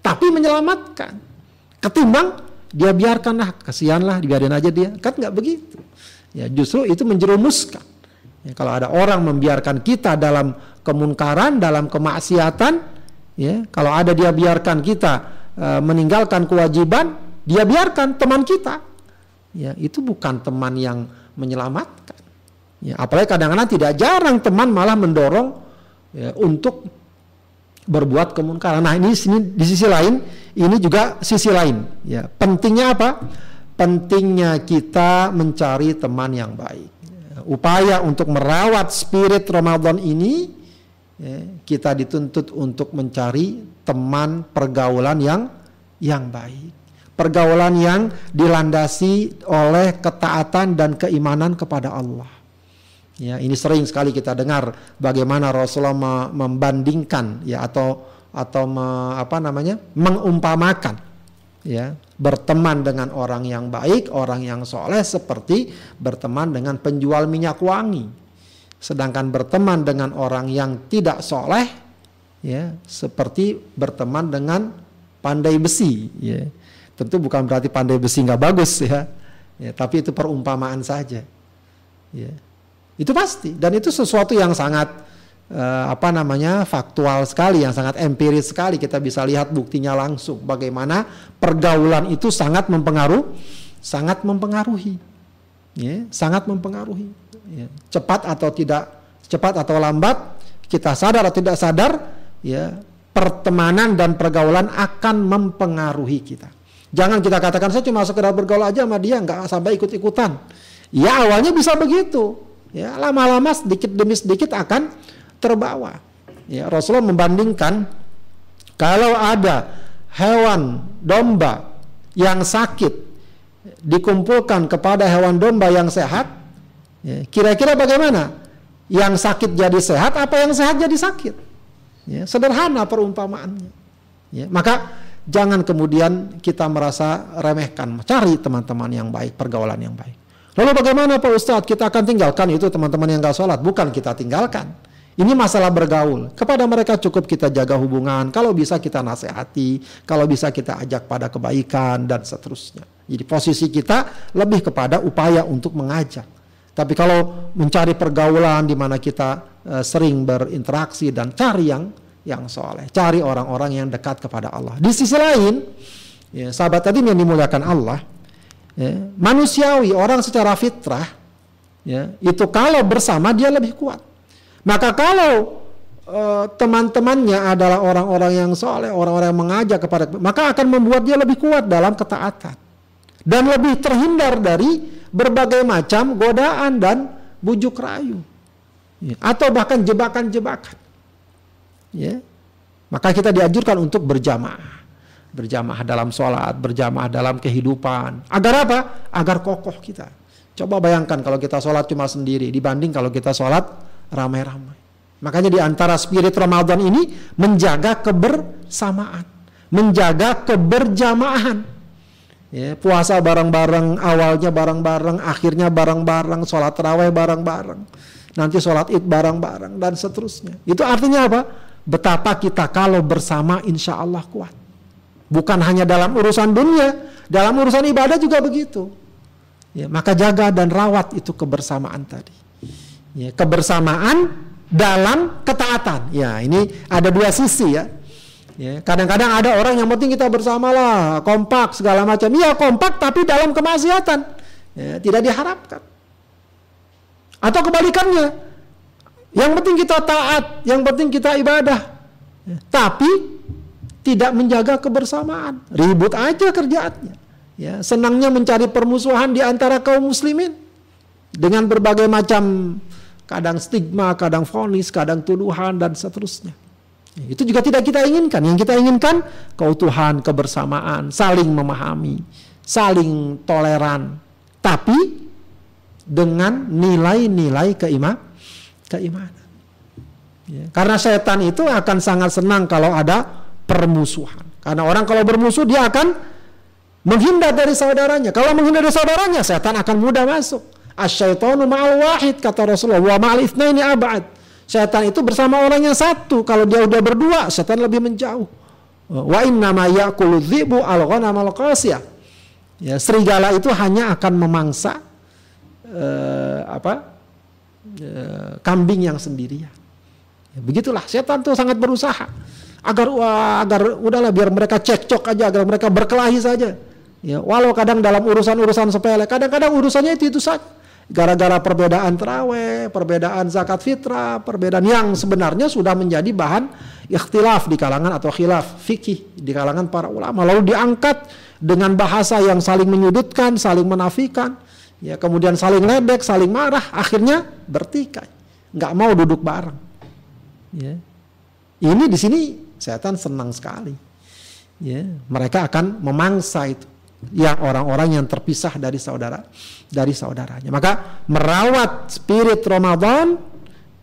tapi menyelamatkan. Ketimbang dia biarkanlah, kasihanlah, dibiarin aja dia, kan nggak begitu. Ya justru itu menjerumuskan. Ya, kalau ada orang membiarkan kita dalam kemunkaran, dalam kemaksiatan, ya kalau ada dia biarkan kita e, meninggalkan kewajiban, dia biarkan teman kita. Ya itu bukan teman yang menyelamatkan. Ya, apalagi kadang-kadang tidak jarang teman malah mendorong ya, untuk berbuat kemunkaran. Nah ini sini di sisi lain ini juga sisi lain. Ya pentingnya apa? Pentingnya kita mencari teman yang baik. Ya, upaya untuk merawat spirit Ramadan ini ya, kita dituntut untuk mencari teman pergaulan yang yang baik. Pergaulan yang dilandasi oleh ketaatan dan keimanan kepada Allah. Ya, ini sering sekali kita dengar bagaimana Rasulullah membandingkan ya atau atau me, apa namanya? mengumpamakan ya, berteman dengan orang yang baik, orang yang soleh seperti berteman dengan penjual minyak wangi. Sedangkan berteman dengan orang yang tidak soleh, ya seperti berteman dengan pandai besi. Ya. Tentu bukan berarti pandai besi nggak bagus ya, ya tapi itu perumpamaan saja. Ya. Itu pasti. Dan itu sesuatu yang sangat uh, apa namanya faktual sekali, yang sangat empiris sekali. Kita bisa lihat buktinya langsung. Bagaimana pergaulan itu sangat mempengaruhi, sangat mempengaruhi, ya, sangat mempengaruhi. Ya, cepat atau tidak cepat atau lambat kita sadar atau tidak sadar ya pertemanan dan pergaulan akan mempengaruhi kita. Jangan kita katakan saya cuma sekedar bergaul aja sama dia nggak sampai ikut ikutan ya awalnya bisa begitu ya lama-lama sedikit demi sedikit akan terbawa ya Rasulullah membandingkan kalau ada hewan domba yang sakit dikumpulkan kepada hewan domba yang sehat Ya, kira-kira bagaimana? Yang sakit jadi sehat, apa yang sehat jadi sakit? Ya, sederhana perumpamaannya. Ya, maka jangan kemudian kita merasa remehkan. Cari teman-teman yang baik, pergaulan yang baik. Lalu bagaimana Pak Ustadz? Kita akan tinggalkan itu teman-teman yang gak sholat. Bukan kita tinggalkan. Ini masalah bergaul. Kepada mereka cukup kita jaga hubungan. Kalau bisa kita nasihati. Kalau bisa kita ajak pada kebaikan dan seterusnya. Jadi posisi kita lebih kepada upaya untuk mengajak. Tapi kalau mencari pergaulan di mana kita uh, sering berinteraksi dan cari yang yang soleh, cari orang-orang yang dekat kepada Allah. Di sisi lain, ya, sahabat tadi yang dimuliakan Allah, ya, manusiawi orang secara fitrah, ya, itu kalau bersama dia lebih kuat. Maka kalau uh, teman-temannya adalah orang-orang yang soleh, orang-orang yang mengajak kepada, maka akan membuat dia lebih kuat dalam ketaatan. Dan lebih terhindar dari berbagai macam godaan dan bujuk rayu. Ya. atau bahkan jebakan-jebakan. Ya. Maka kita dianjurkan untuk berjamaah berjamaah dalam sholat berjamaah dalam kehidupan agar apa agar kokoh kita coba bayangkan kalau kita sholat cuma sendiri dibanding kalau kita sholat ramai-ramai makanya di antara spirit Ramadan ini menjaga kebersamaan menjaga keberjamahan Ya, puasa bareng-bareng, awalnya bareng-bareng, akhirnya bareng-bareng, sholat terawih bareng-bareng, nanti sholat id bareng-bareng dan seterusnya. Itu artinya apa? Betapa kita kalau bersama insya Allah kuat. Bukan hanya dalam urusan dunia, dalam urusan ibadah juga begitu. Ya, maka jaga dan rawat itu kebersamaan tadi. Ya, kebersamaan dalam ketaatan. Ya, ini ada dua sisi ya Ya, kadang-kadang ada orang yang penting kita bersamalah, kompak segala macam. Iya kompak tapi dalam kemaksiatan. Ya, tidak diharapkan. Atau kebalikannya. Yang penting kita taat, yang penting kita ibadah. Ya, tapi tidak menjaga kebersamaan. Ribut aja kerjaannya. Ya, senangnya mencari permusuhan di antara kaum muslimin dengan berbagai macam kadang stigma, kadang fonis, kadang tuduhan dan seterusnya. Itu juga tidak kita inginkan. Yang kita inginkan keutuhan, kebersamaan, saling memahami, saling toleran, tapi dengan nilai-nilai keima keimanan. Ya. Karena setan itu akan sangat senang kalau ada permusuhan. Karena orang kalau bermusuh dia akan menghindar dari saudaranya. Kalau menghindar dari saudaranya, setan akan mudah masuk. Asyaitonu ma'al wahid kata Rasulullah wa ma'al ithnaini abad. Setan itu bersama orang yang satu. Kalau dia udah berdua, setan lebih menjauh. Wa inna ma ya'kulu dhibu al-ghanam al-qasiyah. Ya, serigala itu hanya akan memangsa uh, apa? Uh, kambing yang sendirian. Ya, begitulah setan tuh sangat berusaha agar wah, agar udahlah biar mereka cekcok aja agar mereka berkelahi saja. Ya, walau kadang dalam urusan-urusan sepele, kadang-kadang urusannya itu itu saja gara-gara perbedaan terawih, perbedaan zakat fitrah, perbedaan yang sebenarnya sudah menjadi bahan ikhtilaf di kalangan atau khilaf fikih di kalangan para ulama lalu diangkat dengan bahasa yang saling menyudutkan, saling menafikan, ya kemudian saling ledek, saling marah, akhirnya bertikai, nggak mau duduk bareng. Ya. Ini di sini setan senang sekali. Ya, mereka akan memangsa itu yang orang-orang yang terpisah dari saudara dari saudaranya. Maka merawat spirit Ramadan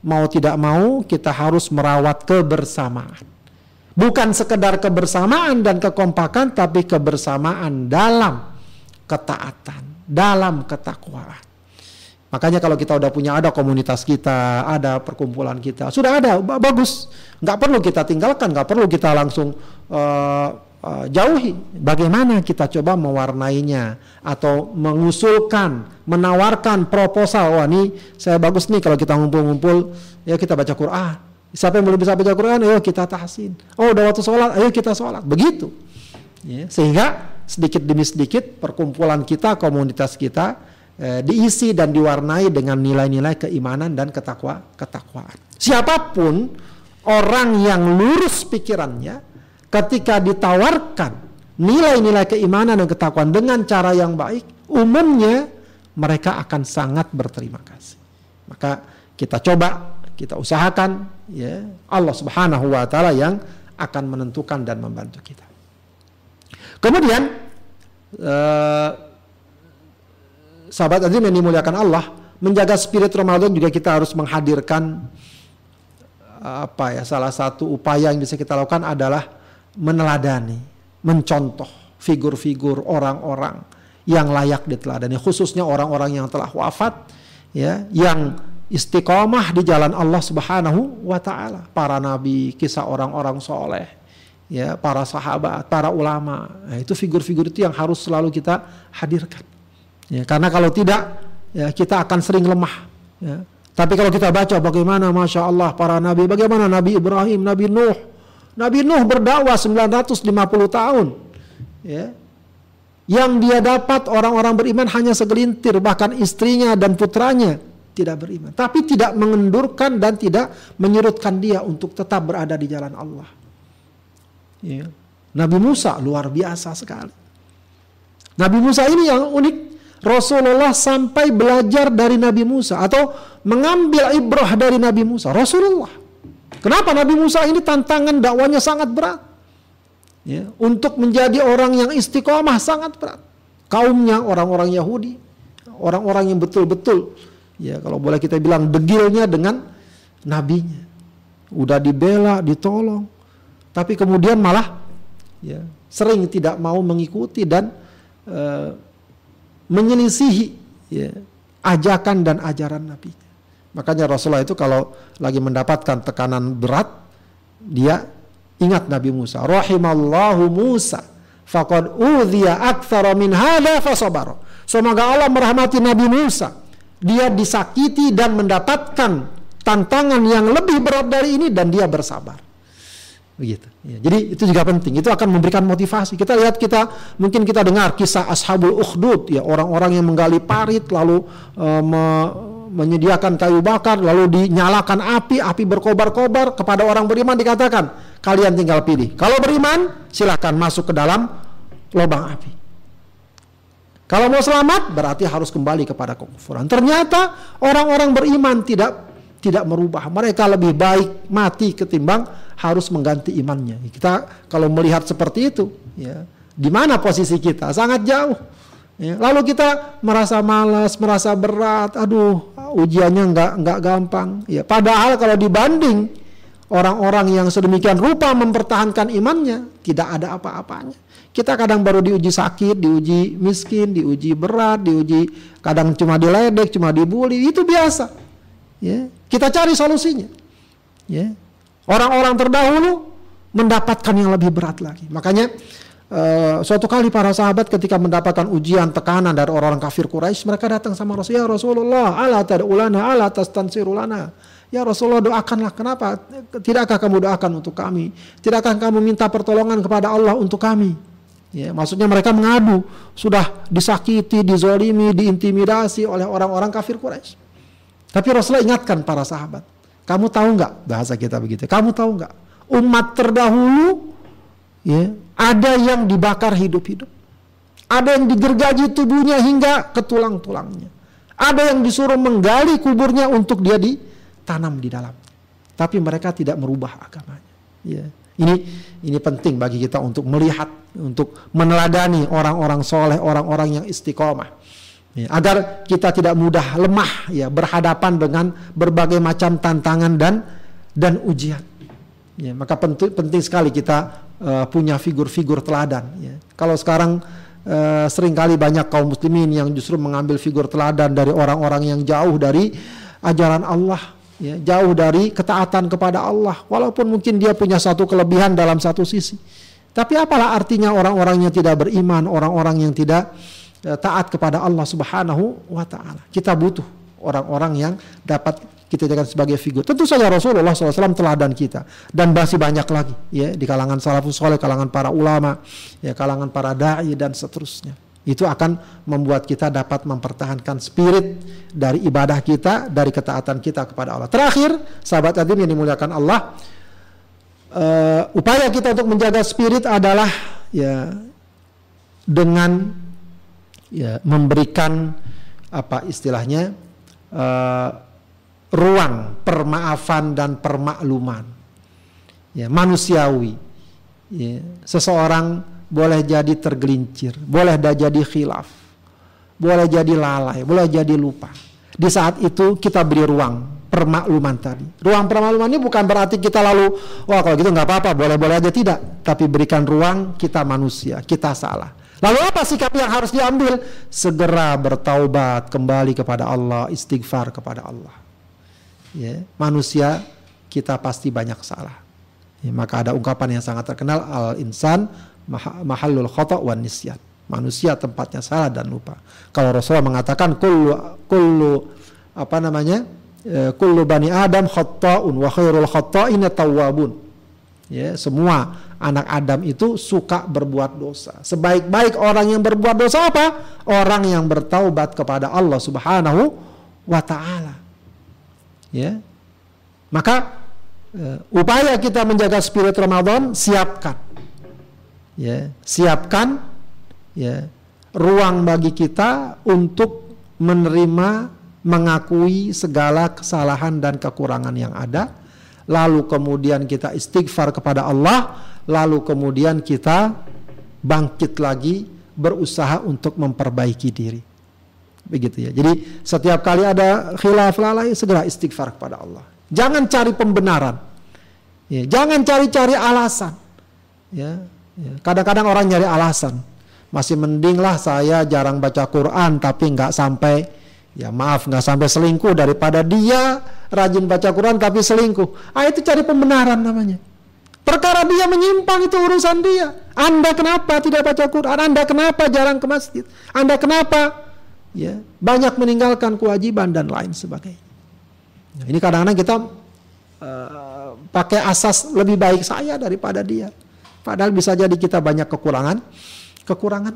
mau tidak mau kita harus merawat kebersamaan. Bukan sekedar kebersamaan dan kekompakan tapi kebersamaan dalam ketaatan, dalam ketakwaan. Makanya kalau kita udah punya ada komunitas kita, ada perkumpulan kita, sudah ada bagus. Nggak perlu kita tinggalkan, nggak perlu kita langsung uh, uh, jauhi. Bagaimana kita coba mewarnainya atau mengusulkan, menawarkan proposal. Wah ini saya bagus nih kalau kita ngumpul-ngumpul, ya kita baca Quran. Siapa yang belum bisa baca Quran, ayo kita tahsin. Oh udah waktu sholat, ayo kita sholat. Begitu. Ya, sehingga sedikit demi sedikit perkumpulan kita, komunitas kita eh, diisi dan diwarnai dengan nilai-nilai keimanan dan ketakwa ketakwaan. Siapa pun orang yang lurus pikirannya ketika ditawarkan nilai-nilai keimanan dan ketakwaan dengan cara yang baik, umumnya mereka akan sangat berterima kasih. Maka kita coba, kita usahakan ya Allah Subhanahu wa taala yang akan menentukan dan membantu kita. Kemudian eh, sahabat azim yang dimuliakan Allah, menjaga spirit Ramadan juga kita harus menghadirkan apa ya salah satu upaya yang bisa kita lakukan adalah meneladani, mencontoh figur-figur orang-orang yang layak diteladani khususnya orang-orang yang telah wafat ya yang istiqomah di jalan Allah Subhanahu wa taala. Para nabi kisah orang-orang soleh ya para sahabat para ulama. Nah, itu figur-figur itu yang harus selalu kita hadirkan Ya, karena kalau tidak, ya kita akan sering lemah. Ya. Tapi kalau kita baca bagaimana Masya Allah para nabi, bagaimana Nabi Ibrahim, Nabi Nuh. Nabi Nuh berdakwah 950 tahun. Ya. Yang dia dapat orang-orang beriman hanya segelintir, bahkan istrinya dan putranya tidak beriman. Tapi tidak mengendurkan dan tidak menyurutkan dia untuk tetap berada di jalan Allah. Ya. Nabi Musa luar biasa sekali. Nabi Musa ini yang unik. Rasulullah sampai belajar dari Nabi Musa atau mengambil ibrah dari Nabi Musa. Rasulullah. Kenapa Nabi Musa ini tantangan dakwanya sangat berat? Ya, untuk menjadi orang yang istiqomah sangat berat. Kaumnya orang-orang Yahudi, orang-orang yang betul-betul ya kalau boleh kita bilang degilnya dengan nabinya. Udah dibela, ditolong, tapi kemudian malah ya sering tidak mau mengikuti dan uh, menyelisihi ya, ajakan dan ajaran Nabi. Makanya Rasulullah itu kalau lagi mendapatkan tekanan berat, dia ingat Nabi Musa. Rahimallahu Musa. Faqad udhiya aktsara min hadza fasabara. Semoga Allah merahmati Nabi Musa. Dia disakiti dan mendapatkan tantangan yang lebih berat dari ini dan dia bersabar. Begitu. Ya, jadi itu juga penting. Itu akan memberikan motivasi. Kita lihat kita mungkin kita dengar kisah ashabul ukhdud ya orang-orang yang menggali parit lalu uh, me, menyediakan kayu bakar lalu dinyalakan api, api berkobar-kobar kepada orang beriman dikatakan kalian tinggal pilih. Kalau beriman silahkan masuk ke dalam lubang api. Kalau mau selamat berarti harus kembali kepada kekufuran. Ternyata orang-orang beriman tidak tidak merubah. Mereka lebih baik mati ketimbang harus mengganti imannya. Kita kalau melihat seperti itu, ya, di mana posisi kita? Sangat jauh. Ya, lalu kita merasa malas, merasa berat, aduh ujiannya nggak nggak gampang. Ya, padahal kalau dibanding orang-orang yang sedemikian rupa mempertahankan imannya, tidak ada apa-apanya. Kita kadang baru diuji sakit, diuji miskin, diuji berat, diuji kadang cuma diledek, cuma dibully, itu biasa. Ya, kita cari solusinya. Ya. Orang-orang terdahulu mendapatkan yang lebih berat lagi. Makanya uh, suatu kali para sahabat ketika mendapatkan ujian tekanan dari orang-orang kafir Quraisy, mereka datang sama Rasul, "Ya Rasulullah, ala tad'ulana, ala tastansirulana." Ya Rasulullah doakanlah. Kenapa? Tidakkah kamu doakan untuk kami? Tidakkah kamu minta pertolongan kepada Allah untuk kami? Ya, maksudnya mereka mengadu, sudah disakiti, dizolimi, diintimidasi oleh orang-orang kafir Quraisy. Tapi Rasulullah ingatkan para sahabat, kamu tahu nggak bahasa kita begitu? Kamu tahu nggak umat terdahulu ya ada yang dibakar hidup-hidup, ada yang digergaji tubuhnya hingga ke tulang-tulangnya, ada yang disuruh menggali kuburnya untuk dia ditanam di dalam. Tapi mereka tidak merubah agamanya. Ya. Ini ini penting bagi kita untuk melihat, untuk meneladani orang-orang soleh, orang-orang yang istiqomah ya, agar kita tidak mudah lemah ya berhadapan dengan berbagai macam tantangan dan dan ujian. Ya, maka penting, penting sekali kita uh, punya figur-figur teladan. Ya. Kalau sekarang uh, sering kali banyak kaum muslimin yang justru mengambil figur teladan dari orang-orang yang jauh dari ajaran Allah, ya, jauh dari ketaatan kepada Allah. Walaupun mungkin dia punya satu kelebihan dalam satu sisi. Tapi apalah artinya orang-orang yang tidak beriman, orang-orang yang tidak uh, taat kepada Allah Subhanahu wa taala. Kita butuh orang-orang yang dapat kita jadikan sebagai figur. Tentu saja Rasulullah SAW teladan kita dan masih banyak lagi ya di kalangan salafus soleh, kalangan para ulama, ya kalangan para dai dan seterusnya. Itu akan membuat kita dapat mempertahankan spirit dari ibadah kita, dari ketaatan kita kepada Allah. Terakhir, sahabat adim yang dimuliakan Allah, uh, upaya kita untuk menjaga spirit adalah ya dengan ya memberikan apa istilahnya uh, ruang permaafan dan permakluman. Ya manusiawi. Ya, seseorang boleh jadi tergelincir boleh jadi khilaf boleh jadi lalai boleh jadi lupa. Di saat itu kita beri ruang permakluman tadi. Ruang permakluman ini bukan berarti kita lalu wah kalau gitu nggak apa-apa boleh-boleh aja. Tidak. Tapi berikan ruang kita manusia kita salah Lalu apa sikap yang harus diambil? Segera bertaubat kembali kepada Allah, istighfar kepada Allah. Ya, manusia kita pasti banyak salah. Ya, maka ada ungkapan yang sangat terkenal al insan mahallul khata wan nisyan. Manusia tempatnya salah dan lupa. Kalau Rasulullah mengatakan kullu kullu apa namanya? E, kullu bani Adam khata'un wa khairul khata'in tawwabun. Ya, semua anak Adam itu suka berbuat dosa. Sebaik-baik orang yang berbuat dosa apa? Orang yang bertaubat kepada Allah Subhanahu wa taala. Ya. Maka uh, upaya kita menjaga spirit Ramadan siapkan. Ya, siapkan ya ruang bagi kita untuk menerima mengakui segala kesalahan dan kekurangan yang ada lalu kemudian kita istighfar kepada Allah, lalu kemudian kita bangkit lagi berusaha untuk memperbaiki diri. Begitu ya. Jadi setiap kali ada khilaf lalai segera istighfar kepada Allah. Jangan cari pembenaran. Ya, jangan cari-cari alasan. Ya, ya. Kadang-kadang orang nyari alasan. Masih mendinglah saya jarang baca Quran tapi nggak sampai ya maaf nggak sampai selingkuh daripada dia rajin baca Quran tapi selingkuh. Ah itu cari pembenaran namanya. Perkara dia menyimpang itu urusan dia. Anda kenapa tidak baca Quran? Anda kenapa jarang ke masjid? Anda kenapa ya banyak meninggalkan kewajiban dan lain sebagainya. Nah, ini kadang-kadang kita uh, pakai asas lebih baik saya daripada dia. Padahal bisa jadi kita banyak kekurangan, kekurangan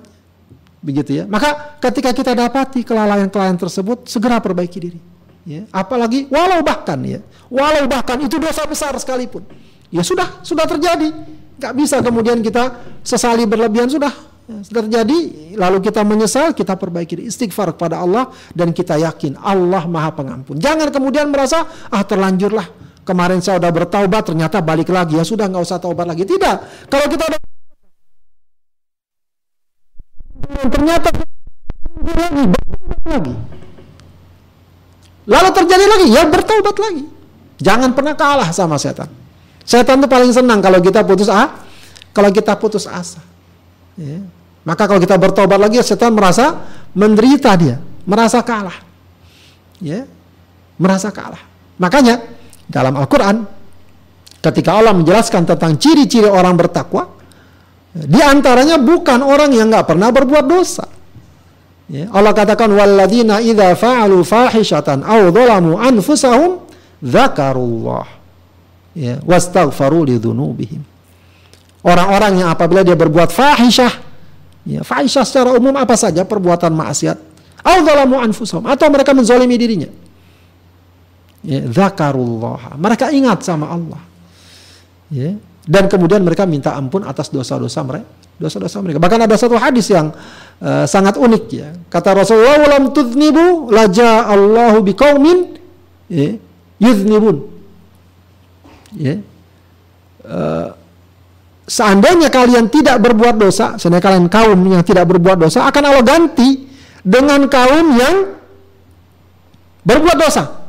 begitu ya. Maka ketika kita dapati kelalaian-kelalaian tersebut, segera perbaiki diri. Ya, apalagi walau bahkan ya, walau bahkan itu dosa besar sekalipun, ya sudah, sudah terjadi. Gak bisa kemudian kita sesali berlebihan sudah, ya, sudah terjadi. Lalu kita menyesal, kita perbaiki istighfar kepada Allah dan kita yakin Allah Maha Pengampun. Jangan kemudian merasa ah terlanjurlah kemarin saya udah bertaubat ternyata balik lagi ya sudah nggak usah taubat lagi. Tidak, kalau kita udah ternyata lagi, lagi. Lalu terjadi lagi, ya bertobat lagi. Jangan pernah kalah sama setan. Setan itu paling senang kalau kita putus ah, kalau kita putus asa. Ya. Maka kalau kita bertobat lagi, setan merasa menderita dia, merasa kalah. Ya, merasa kalah. Makanya dalam Al-Quran, ketika Allah menjelaskan tentang ciri-ciri orang bertakwa, di antaranya bukan orang yang nggak pernah berbuat dosa. Ya, Allah katakan walladzina idza fa'alu fahishatan aw dhalamu anfusahum dzakarullah ya wastaghfaru lidzunubihim. Orang-orang yang apabila dia berbuat fahisyah ya fahisyah secara umum apa saja perbuatan maksiat aw dhalamu anfusahum atau mereka menzalimi dirinya. Ya, dzakarullah. Mereka ingat sama Allah. Ya, dan kemudian mereka minta ampun atas dosa-dosa mereka dosa-dosa mereka. Bahkan ada satu hadis yang uh, sangat unik ya. Kata Rasulullah walam tudnibu laja Allahu biqaumin ya, yudnibun ya. Uh, seandainya kalian tidak berbuat dosa seandainya kalian kaum yang tidak berbuat dosa akan Allah ganti dengan kaum yang berbuat dosa.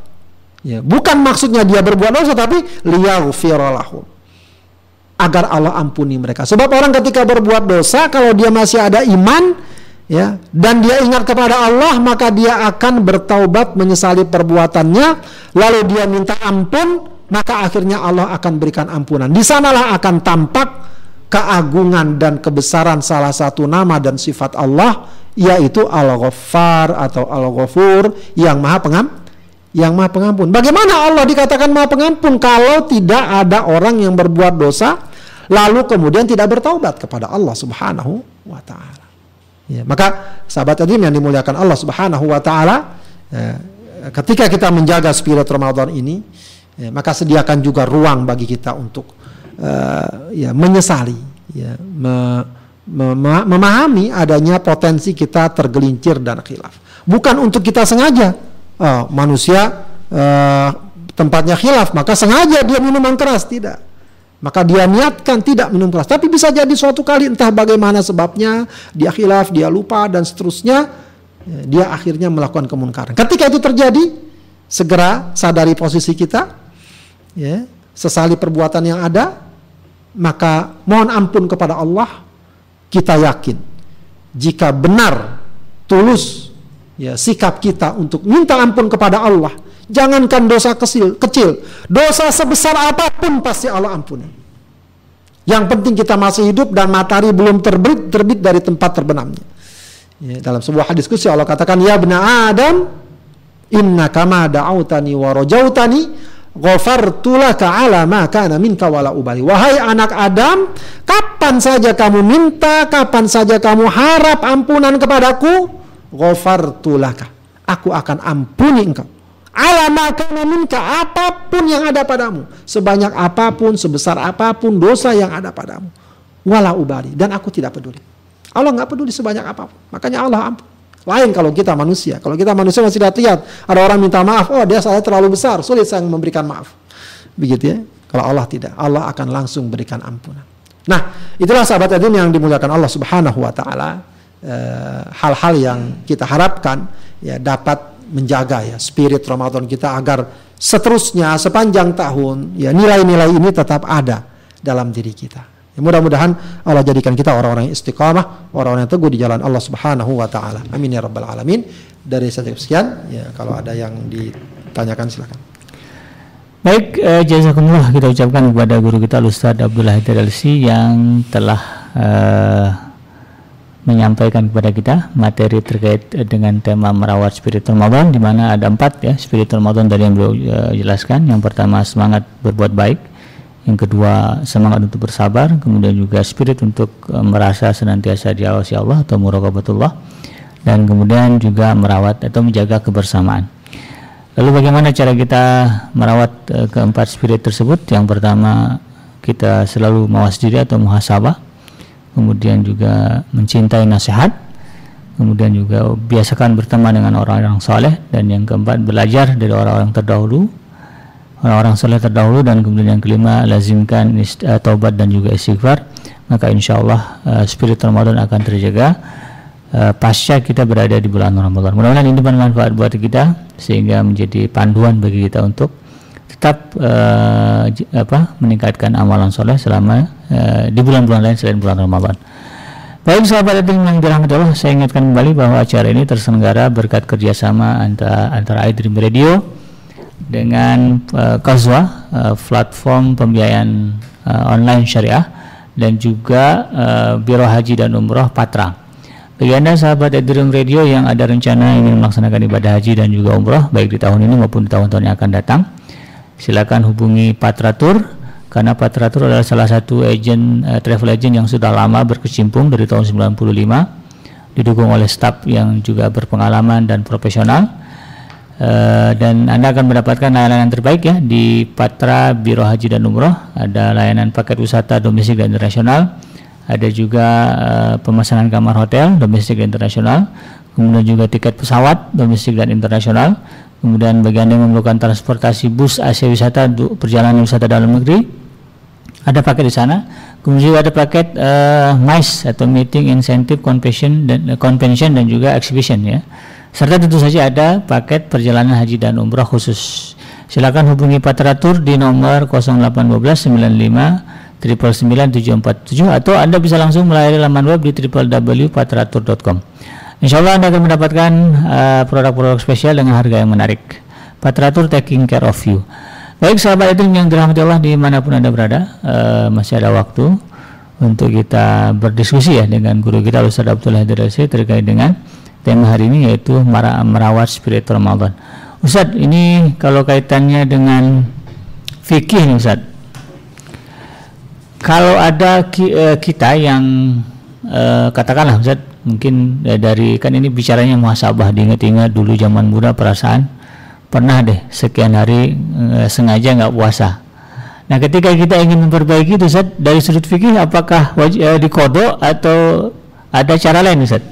Ya bukan maksudnya dia berbuat dosa tapi liyaghfiralahum agar Allah ampuni mereka. Sebab orang ketika berbuat dosa kalau dia masih ada iman, ya dan dia ingat kepada Allah maka dia akan bertaubat menyesali perbuatannya lalu dia minta ampun maka akhirnya Allah akan berikan ampunan di sanalah akan tampak keagungan dan kebesaran salah satu nama dan sifat Allah yaitu Al-Ghaffar atau Al-Ghafur yang Maha Pengam yang Maha Pengampun. Bagaimana Allah dikatakan Maha Pengampun kalau tidak ada orang yang berbuat dosa lalu kemudian tidak bertaubat kepada Allah Subhanahu wa taala. Ya, maka sahabat tadi yang dimuliakan Allah Subhanahu wa taala, ya, ketika kita menjaga spirit Ramadan ini, ya, maka sediakan juga ruang bagi kita untuk uh, ya menyesali, ya, me, me, memahami adanya potensi kita tergelincir dan khilaf. Bukan untuk kita sengaja, uh, manusia uh, tempatnya khilaf, maka sengaja dia minuman keras, tidak maka dia niatkan tidak minum keras. Tapi bisa jadi suatu kali entah bagaimana sebabnya, dia khilaf, dia lupa dan seterusnya, ya, dia akhirnya melakukan kemunkaran. Ketika itu terjadi, segera sadari posisi kita, ya, sesali perbuatan yang ada, maka mohon ampun kepada Allah. Kita yakin jika benar tulus ya sikap kita untuk minta ampun kepada Allah Jangankan dosa kecil, kecil, dosa sebesar apa pun pasti Allah ampuni. Yang penting kita masih hidup dan matahari belum terbit terbit dari tempat terbenamnya. Ya, dalam sebuah hadis kursi Allah katakan, Ya bena Adam, inna kama da'autani wa rojautani, ghafartu laka ala ma kana minka wala ubali. Wahai anak Adam, kapan saja kamu minta, kapan saja kamu harap ampunan kepadaku, ghafartu laka. Aku akan ampuni engkau ala makana minka apa pun yang ada padamu sebanyak apa pun sebesar apa pun dosa yang ada padamu wala ubali dan aku tidak peduli. Allah nggak peduli sebanyak apa pun makanya Allah ampun. Lain kalau kita manusia kalau kita manusia masih lihat ada orang minta maaf oh dia saya terlalu besar sulit saya memberikan maaf. Begitu ya? Kalau Allah tidak Allah akan langsung berikan ampunan. Nah itulah sahabat Edin yang dimuliakan Allah subhanahu wa ta'ala. Eh, hal-hal yang kita harapkan ya dapat menjaga ya spirit Ramadan kita agar seterusnya sepanjang tahun ya nilai-nilai ini tetap ada dalam diri kita. Ya, mudah-mudahan Allah jadikan kita orang-orang yang istiqamah, orang-orang yang teguh di jalan Allah Subhanahu wa taala. Amin ya rabbal alamin. Dari saya sekian, ya kalau ada yang ditanyakan silakan. Baik, eh, jazakumullah kita ucapkan kepada guru kita Ustaz Abdullah Hidayalsi yang telah eh, menyampaikan kepada kita materi terkait dengan tema merawat spirit Ramadan di mana ada empat ya spirit Ramadan dari yang beliau uh, jelaskan. Yang pertama semangat berbuat baik. Yang kedua semangat untuk bersabar. Kemudian juga spirit untuk uh, merasa senantiasa diawasi Allah atau muraqabatullah dan kemudian juga merawat atau menjaga kebersamaan. Lalu bagaimana cara kita merawat keempat spirit tersebut? Yang pertama kita selalu mawas diri atau muhasabah kemudian juga mencintai nasihat. Kemudian juga biasakan berteman dengan orang-orang soleh dan yang keempat belajar dari orang-orang terdahulu. Orang-orang soleh terdahulu dan kemudian yang kelima lazimkan uh, taubat dan juga istighfar. Maka insya Allah uh, spirit Ramadan akan terjaga. Uh, pasca kita berada di bulan Ramadan. Mudah-mudahan ini bermanfaat buat kita sehingga menjadi panduan bagi kita untuk tetap uh, apa meningkatkan amalan soleh selama uh, di bulan-bulan lain selain bulan Ramadan. Baik sahabat yang dirahmati Allah, saya ingatkan kembali bahwa acara ini terselenggara berkat kerjasama antara antara iDream Radio dengan uh, Kazwa, uh, platform pembiayaan uh, online syariah dan juga uh, Biro Haji dan Umroh Patra. Bagi Anda sahabat iDream Radio yang ada rencana ingin melaksanakan ibadah haji dan juga umroh baik di tahun ini maupun di tahun-tahun yang akan datang, silakan hubungi Patratur karena Patratur adalah salah satu agen uh, travel agent yang sudah lama berkecimpung dari tahun 95 didukung oleh staf yang juga berpengalaman dan profesional. Uh, dan Anda akan mendapatkan layanan terbaik ya di Patra Biro Haji dan Umroh. Ada layanan paket wisata domestik dan internasional. Ada juga uh, pemesanan kamar hotel domestik dan internasional kemudian juga tiket pesawat domestik dan internasional Kemudian bagi Anda yang memerlukan transportasi bus Asia Wisata untuk perjalanan wisata dalam negeri, ada paket di sana. Kemudian juga ada paket uh, MICE atau Meeting Incentive Convention dan uh, Convention dan juga Exhibition ya. Serta tentu saja ada paket perjalanan haji dan umrah khusus. Silakan hubungi Patratur di nomor 0812 95 747 atau Anda bisa langsung melayari laman web di www.patratur.com. Insya Allah Anda akan mendapatkan uh, produk-produk spesial dengan harga yang menarik. Patratur taking care of you. Baik sahabat itu yang dirahmati Allah di mana pun Anda berada, uh, masih ada waktu untuk kita berdiskusi ya dengan guru kita Ustaz Abdullah Hadir terkait dengan tema hari ini yaitu merawat spirit Ramadan. Ustaz, ini kalau kaitannya dengan fikih nih Ustaz. Kalau ada ki, uh, kita yang uh, katakanlah Ustaz, mungkin uh, dari kan ini bicaranya muhasabah diingat-ingat dulu zaman muda perasaan pernah deh sekian hari uh, sengaja nggak puasa. Nah, ketika kita ingin memperbaiki itu Ustaz, dari sudut fikih apakah wajib uh, dikodok atau ada cara lain Ustaz?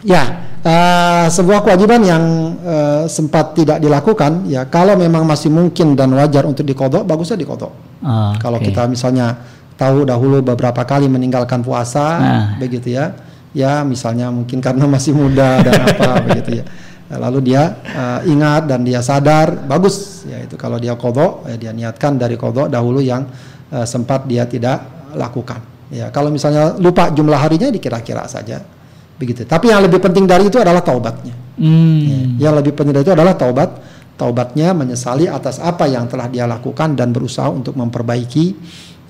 Ya, uh, sebuah kewajiban yang uh, sempat tidak dilakukan, ya kalau memang masih mungkin dan wajar untuk dikodok, bagusnya dikodok. Oh, kalau okay. kita misalnya tahu dahulu beberapa kali meninggalkan puasa, nah. begitu ya, ya misalnya mungkin karena masih muda dan apa begitu ya. Lalu dia uh, ingat dan dia sadar, bagus ya itu kalau dia kodok, ya dia niatkan dari kodok dahulu yang uh, sempat dia tidak lakukan. Ya kalau misalnya lupa jumlah harinya dikira-kira saja begitu. Tapi yang lebih penting dari itu adalah taubatnya. Hmm. Ya, yang lebih penting dari itu adalah taubat, taubatnya menyesali atas apa yang telah dia lakukan dan berusaha untuk memperbaiki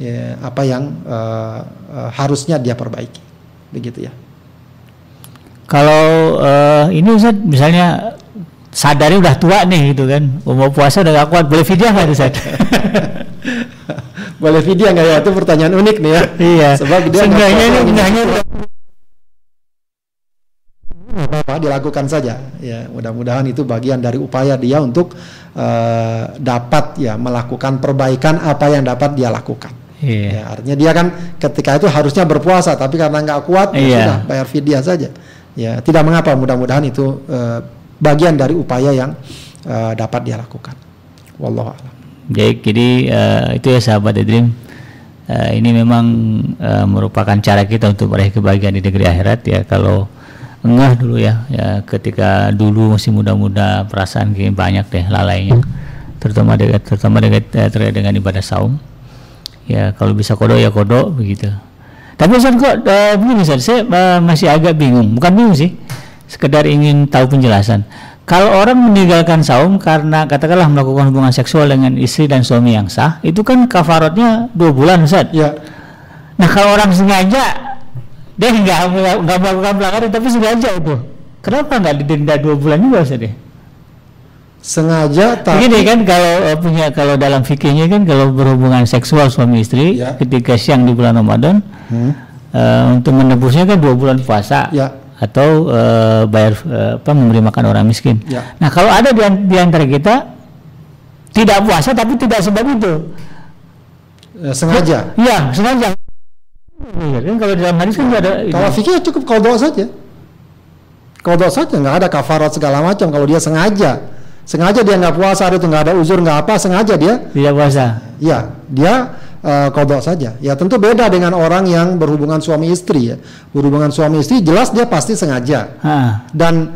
ya, apa yang uh, uh, harusnya dia perbaiki, begitu ya. Kalau uh, ini Ustaz, misalnya sadari udah tua nih gitu kan, mau puasa udah gak kuat, boleh video nggak Ustaz? boleh video nggak ya? Itu pertanyaan unik nih ya. Iya. Sebab dia sebenarnya ini apa dilakukan saja ya mudah-mudahan itu bagian dari upaya dia untuk uh, dapat ya melakukan perbaikan apa yang dapat dia lakukan yeah. ya, artinya dia kan ketika itu harusnya berpuasa tapi karena nggak kuat yeah. ya iya. sudah bayar fidyah saja. Ya tidak mengapa mudah-mudahan itu uh, bagian dari upaya yang uh, dapat dia lakukan. Wallahu a'lam. Baik, jadi uh, itu ya sahabat Dream uh, ini memang uh, merupakan cara kita untuk meraih kebahagiaan di negeri akhirat ya. Kalau engah dulu ya ya ketika dulu masih muda-muda perasaan kayak banyak deh lalainya. Terutama dekat terutama dekat eh, terkait dengan ibadah saum ya kalau bisa kodok ya kodok begitu. Tapi Ustaz kok uh, begini Ustaz saya uh, masih agak bingung. Bukan bingung sih sekedar ingin tahu penjelasan. Kalau orang meninggalkan saum karena katakanlah melakukan hubungan seksual dengan istri dan suami yang sah itu kan kafaratnya dua bulan Ustaz. Ya. Nah kalau orang sengaja dia nggak nggak melakukan pelanggaran tapi sengaja itu. Kenapa nggak didenda dua bulan juga sih deh sengaja tapi begini kan kalau uh, punya kalau dalam fikihnya kan kalau berhubungan seksual suami istri ya. ketika siang di bulan Ramadan hmm. uh, untuk menebusnya kan dua bulan puasa ya. atau uh, bayar uh, apa memberi makan orang miskin ya. nah kalau ada di, di antara kita tidak puasa tapi tidak sebab itu sengaja ya sengaja Iya kan kalau dalam hadis kan ada. Kalau fikih ya cukup kodok saja. Kodok saja nggak ada kafarat segala macam. Kalau dia sengaja, sengaja dia nggak puasa hari itu nggak ada uzur nggak apa, sengaja dia. Tidak puasa. Ya, dia uh, kodok saja. Ya tentu beda dengan orang yang berhubungan suami istri ya. Berhubungan suami istri jelas dia pasti sengaja. Ha. Dan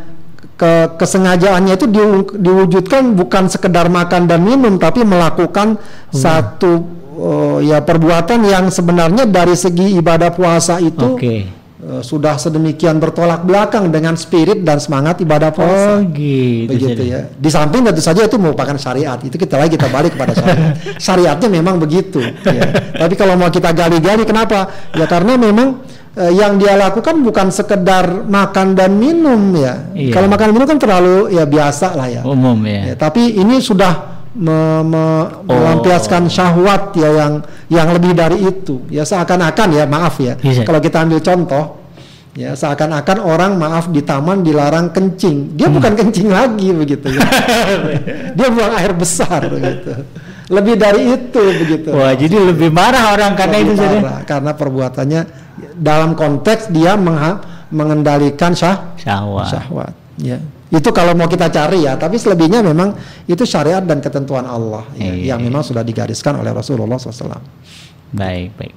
ke kesengajaannya itu di, diwujudkan bukan sekedar makan dan minum tapi melakukan hmm. satu uh, ya perbuatan yang sebenarnya dari segi ibadah puasa itu okay. Uh, sudah sedemikian bertolak belakang dengan spirit dan semangat ibadah puasa. Oh gitu. Begitu jadi. ya. Di samping tentu saja itu merupakan syariat. Itu kita lagi kita balik kepada syariat. Syariatnya memang begitu. Ya. Tapi kalau mau kita gali-gali kenapa? Ya karena memang uh, yang dia lakukan bukan sekedar makan dan minum ya. Iya. Kalau makan minum kan terlalu ya biasa lah ya. Umum ya. ya tapi ini sudah me, me, oh. melampiaskan syahwat ya yang yang lebih dari itu. Ya seakan-akan ya maaf ya. Yes, iya. kalau kita ambil contoh ya seakan-akan orang maaf di taman dilarang kencing. Dia hmm. bukan kencing lagi begitu ya. Dia buang air besar begitu. Lebih dari itu begitu. Wah jadi lebih marah orang karena lebih itu marah, karena perbuatannya. Dalam konteks dia mengendalikan syah syahwat. syahwat ya itu kalau mau kita cari ya, tapi selebihnya memang itu syariat dan ketentuan Allah ya, yang memang sudah digariskan oleh Rasulullah SAW. Baik, baik.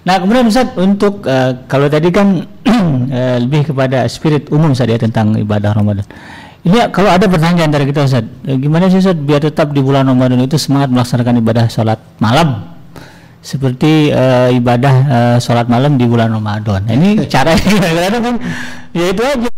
Nah kemudian Ustaz untuk uh, kalau tadi kan uh, lebih kepada spirit umum saja tentang ibadah Ramadan. Ini kalau ada pertanyaan dari kita Ustaz, uh, gimana sih Ustaz biar tetap di bulan Ramadan itu semangat melaksanakan ibadah sholat malam seperti uh, ibadah uh, sholat malam di bulan Ramadan. Nah, ini cara kadang kan ya itu aja.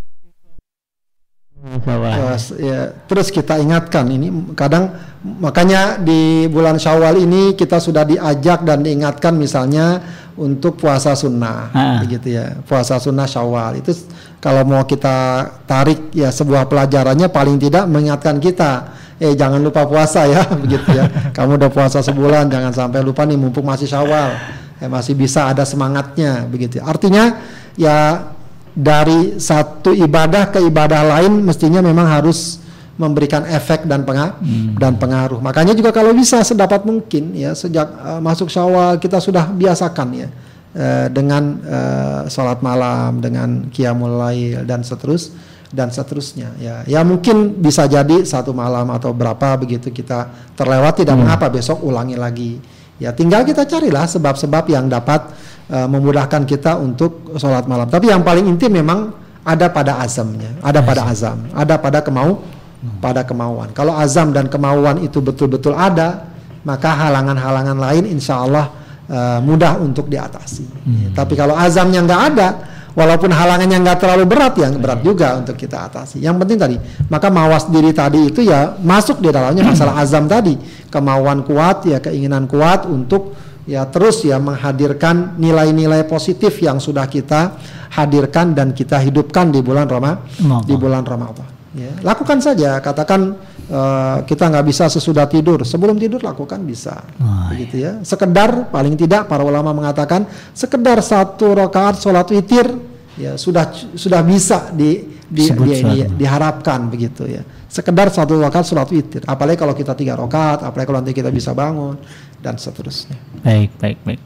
Terus, ya, terus kita ingatkan ini kadang makanya di bulan Syawal ini kita sudah diajak dan diingatkan misalnya untuk puasa sunnah, ha. begitu ya. Puasa sunnah Syawal itu kalau mau kita tarik ya sebuah pelajarannya paling tidak mengingatkan kita eh jangan lupa puasa ya begitu ya kamu udah puasa sebulan jangan sampai lupa nih mumpung masih syawal ya masih bisa ada semangatnya begitu artinya ya dari satu ibadah ke ibadah lain mestinya memang harus memberikan efek dan pengaruh hmm. dan pengaruh makanya juga kalau bisa sedapat mungkin ya sejak uh, masuk syawal kita sudah biasakan ya uh, dengan uh, sholat malam dengan qiyamul lail dan seterusnya dan seterusnya ya ya mungkin bisa jadi satu malam atau berapa begitu kita terlewat tidak hmm. mengapa besok ulangi lagi ya tinggal kita carilah sebab-sebab yang dapat uh, memudahkan kita untuk sholat malam tapi yang paling inti memang ada pada azamnya ada pada azam ada pada kemau hmm. pada kemauan kalau azam dan kemauan itu betul-betul ada maka halangan-halangan lain insya Allah uh, mudah untuk diatasi hmm. tapi kalau azamnya nggak ada walaupun halangannya nggak terlalu berat yang berat juga untuk kita atasi. Yang penting tadi, maka mawas diri tadi itu ya masuk di dalamnya masalah azam tadi, kemauan kuat ya keinginan kuat untuk ya terus ya menghadirkan nilai-nilai positif yang sudah kita hadirkan dan kita hidupkan di bulan Ramadan. Di bulan Ramadan. Ya, lakukan saja, katakan uh, kita nggak bisa sesudah tidur, sebelum tidur lakukan bisa, oh, begitu ya. Sekedar paling tidak para ulama mengatakan sekedar satu rakaat sholat witir ya sudah sudah bisa di, di, di, di diharapkan begitu ya. Sekedar satu rakaat sholat witir, apalagi kalau kita tiga rakaat, apalagi kalau nanti kita bisa bangun dan seterusnya. Baik, baik, baik.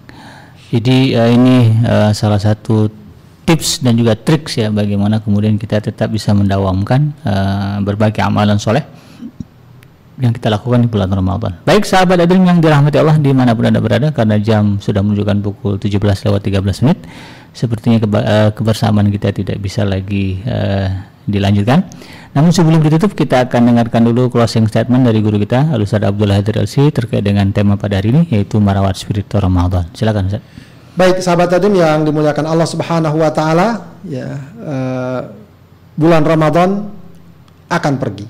Jadi uh, ini uh, salah satu tips dan juga triks ya bagaimana kemudian kita tetap bisa mendawamkan uh, berbagai amalan soleh yang kita lakukan di bulan Ramadan. Baik sahabat Adil yang dirahmati Allah di mana pun anda berada karena jam sudah menunjukkan pukul 17 lewat 13 menit sepertinya keba kebersamaan kita tidak bisa lagi uh, dilanjutkan. Namun sebelum ditutup kita akan dengarkan dulu closing statement dari guru kita Al-Ustaz Abdullah Hadir terkait dengan tema pada hari ini yaitu merawat spiritual Ramadan. Silakan Ustaz. Baik sahabat Adil yang dimuliakan Allah Subhanahu wa taala ya uh, bulan Ramadan akan pergi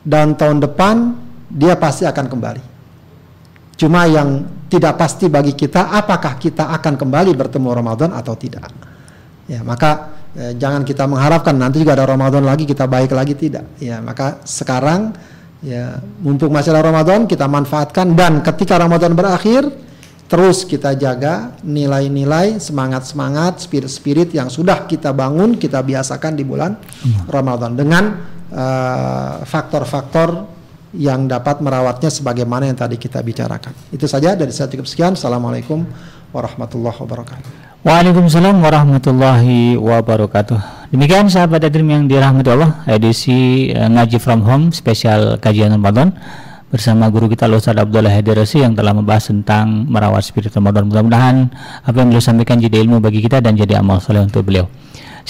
dan tahun depan dia pasti akan kembali. Cuma yang tidak pasti bagi kita apakah kita akan kembali bertemu Ramadan atau tidak. Ya, maka eh, jangan kita mengharapkan nanti juga ada Ramadan lagi kita baik lagi tidak. Ya, maka sekarang ya mumpung masih ada Ramadan kita manfaatkan dan ketika Ramadan berakhir terus kita jaga nilai-nilai semangat-semangat spirit-spirit yang sudah kita bangun kita biasakan di bulan. Ramadan dengan Eh, faktor-faktor uh, yang dapat merawatnya sebagaimana yang tadi kita bicarakan. Itu saja dari saya cukup sekian. Assalamualaikum warahmatullahi wabarakatuh. Waalaikumsalam warahmatullahi wabarakatuh. Demikian sahabat Adrim yang dirahmati Allah, edisi uh, Ngaji From Home spesial kajian Ramadan bersama guru kita Ustaz Abdullah Hadirasi yang telah membahas tentang merawat spirit Ramadan. Mudah-mudahan apa yang beliau sampaikan jadi ilmu bagi kita dan jadi amal soleh untuk beliau.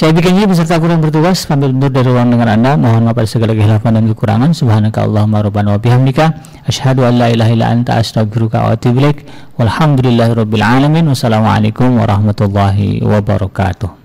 Saya bikin ini beserta kurang bertugas pamit undur dari ruang dengan Anda. Mohon maaf atas segala kehilafan dan kekurangan. Subhanaka Allahumma rabbana wa bihamdika asyhadu an la ilaha illa anta astaghfiruka wa atubu ilaik. Walhamdulillahirabbil alamin. Wassalamualaikum warahmatullahi wabarakatuh.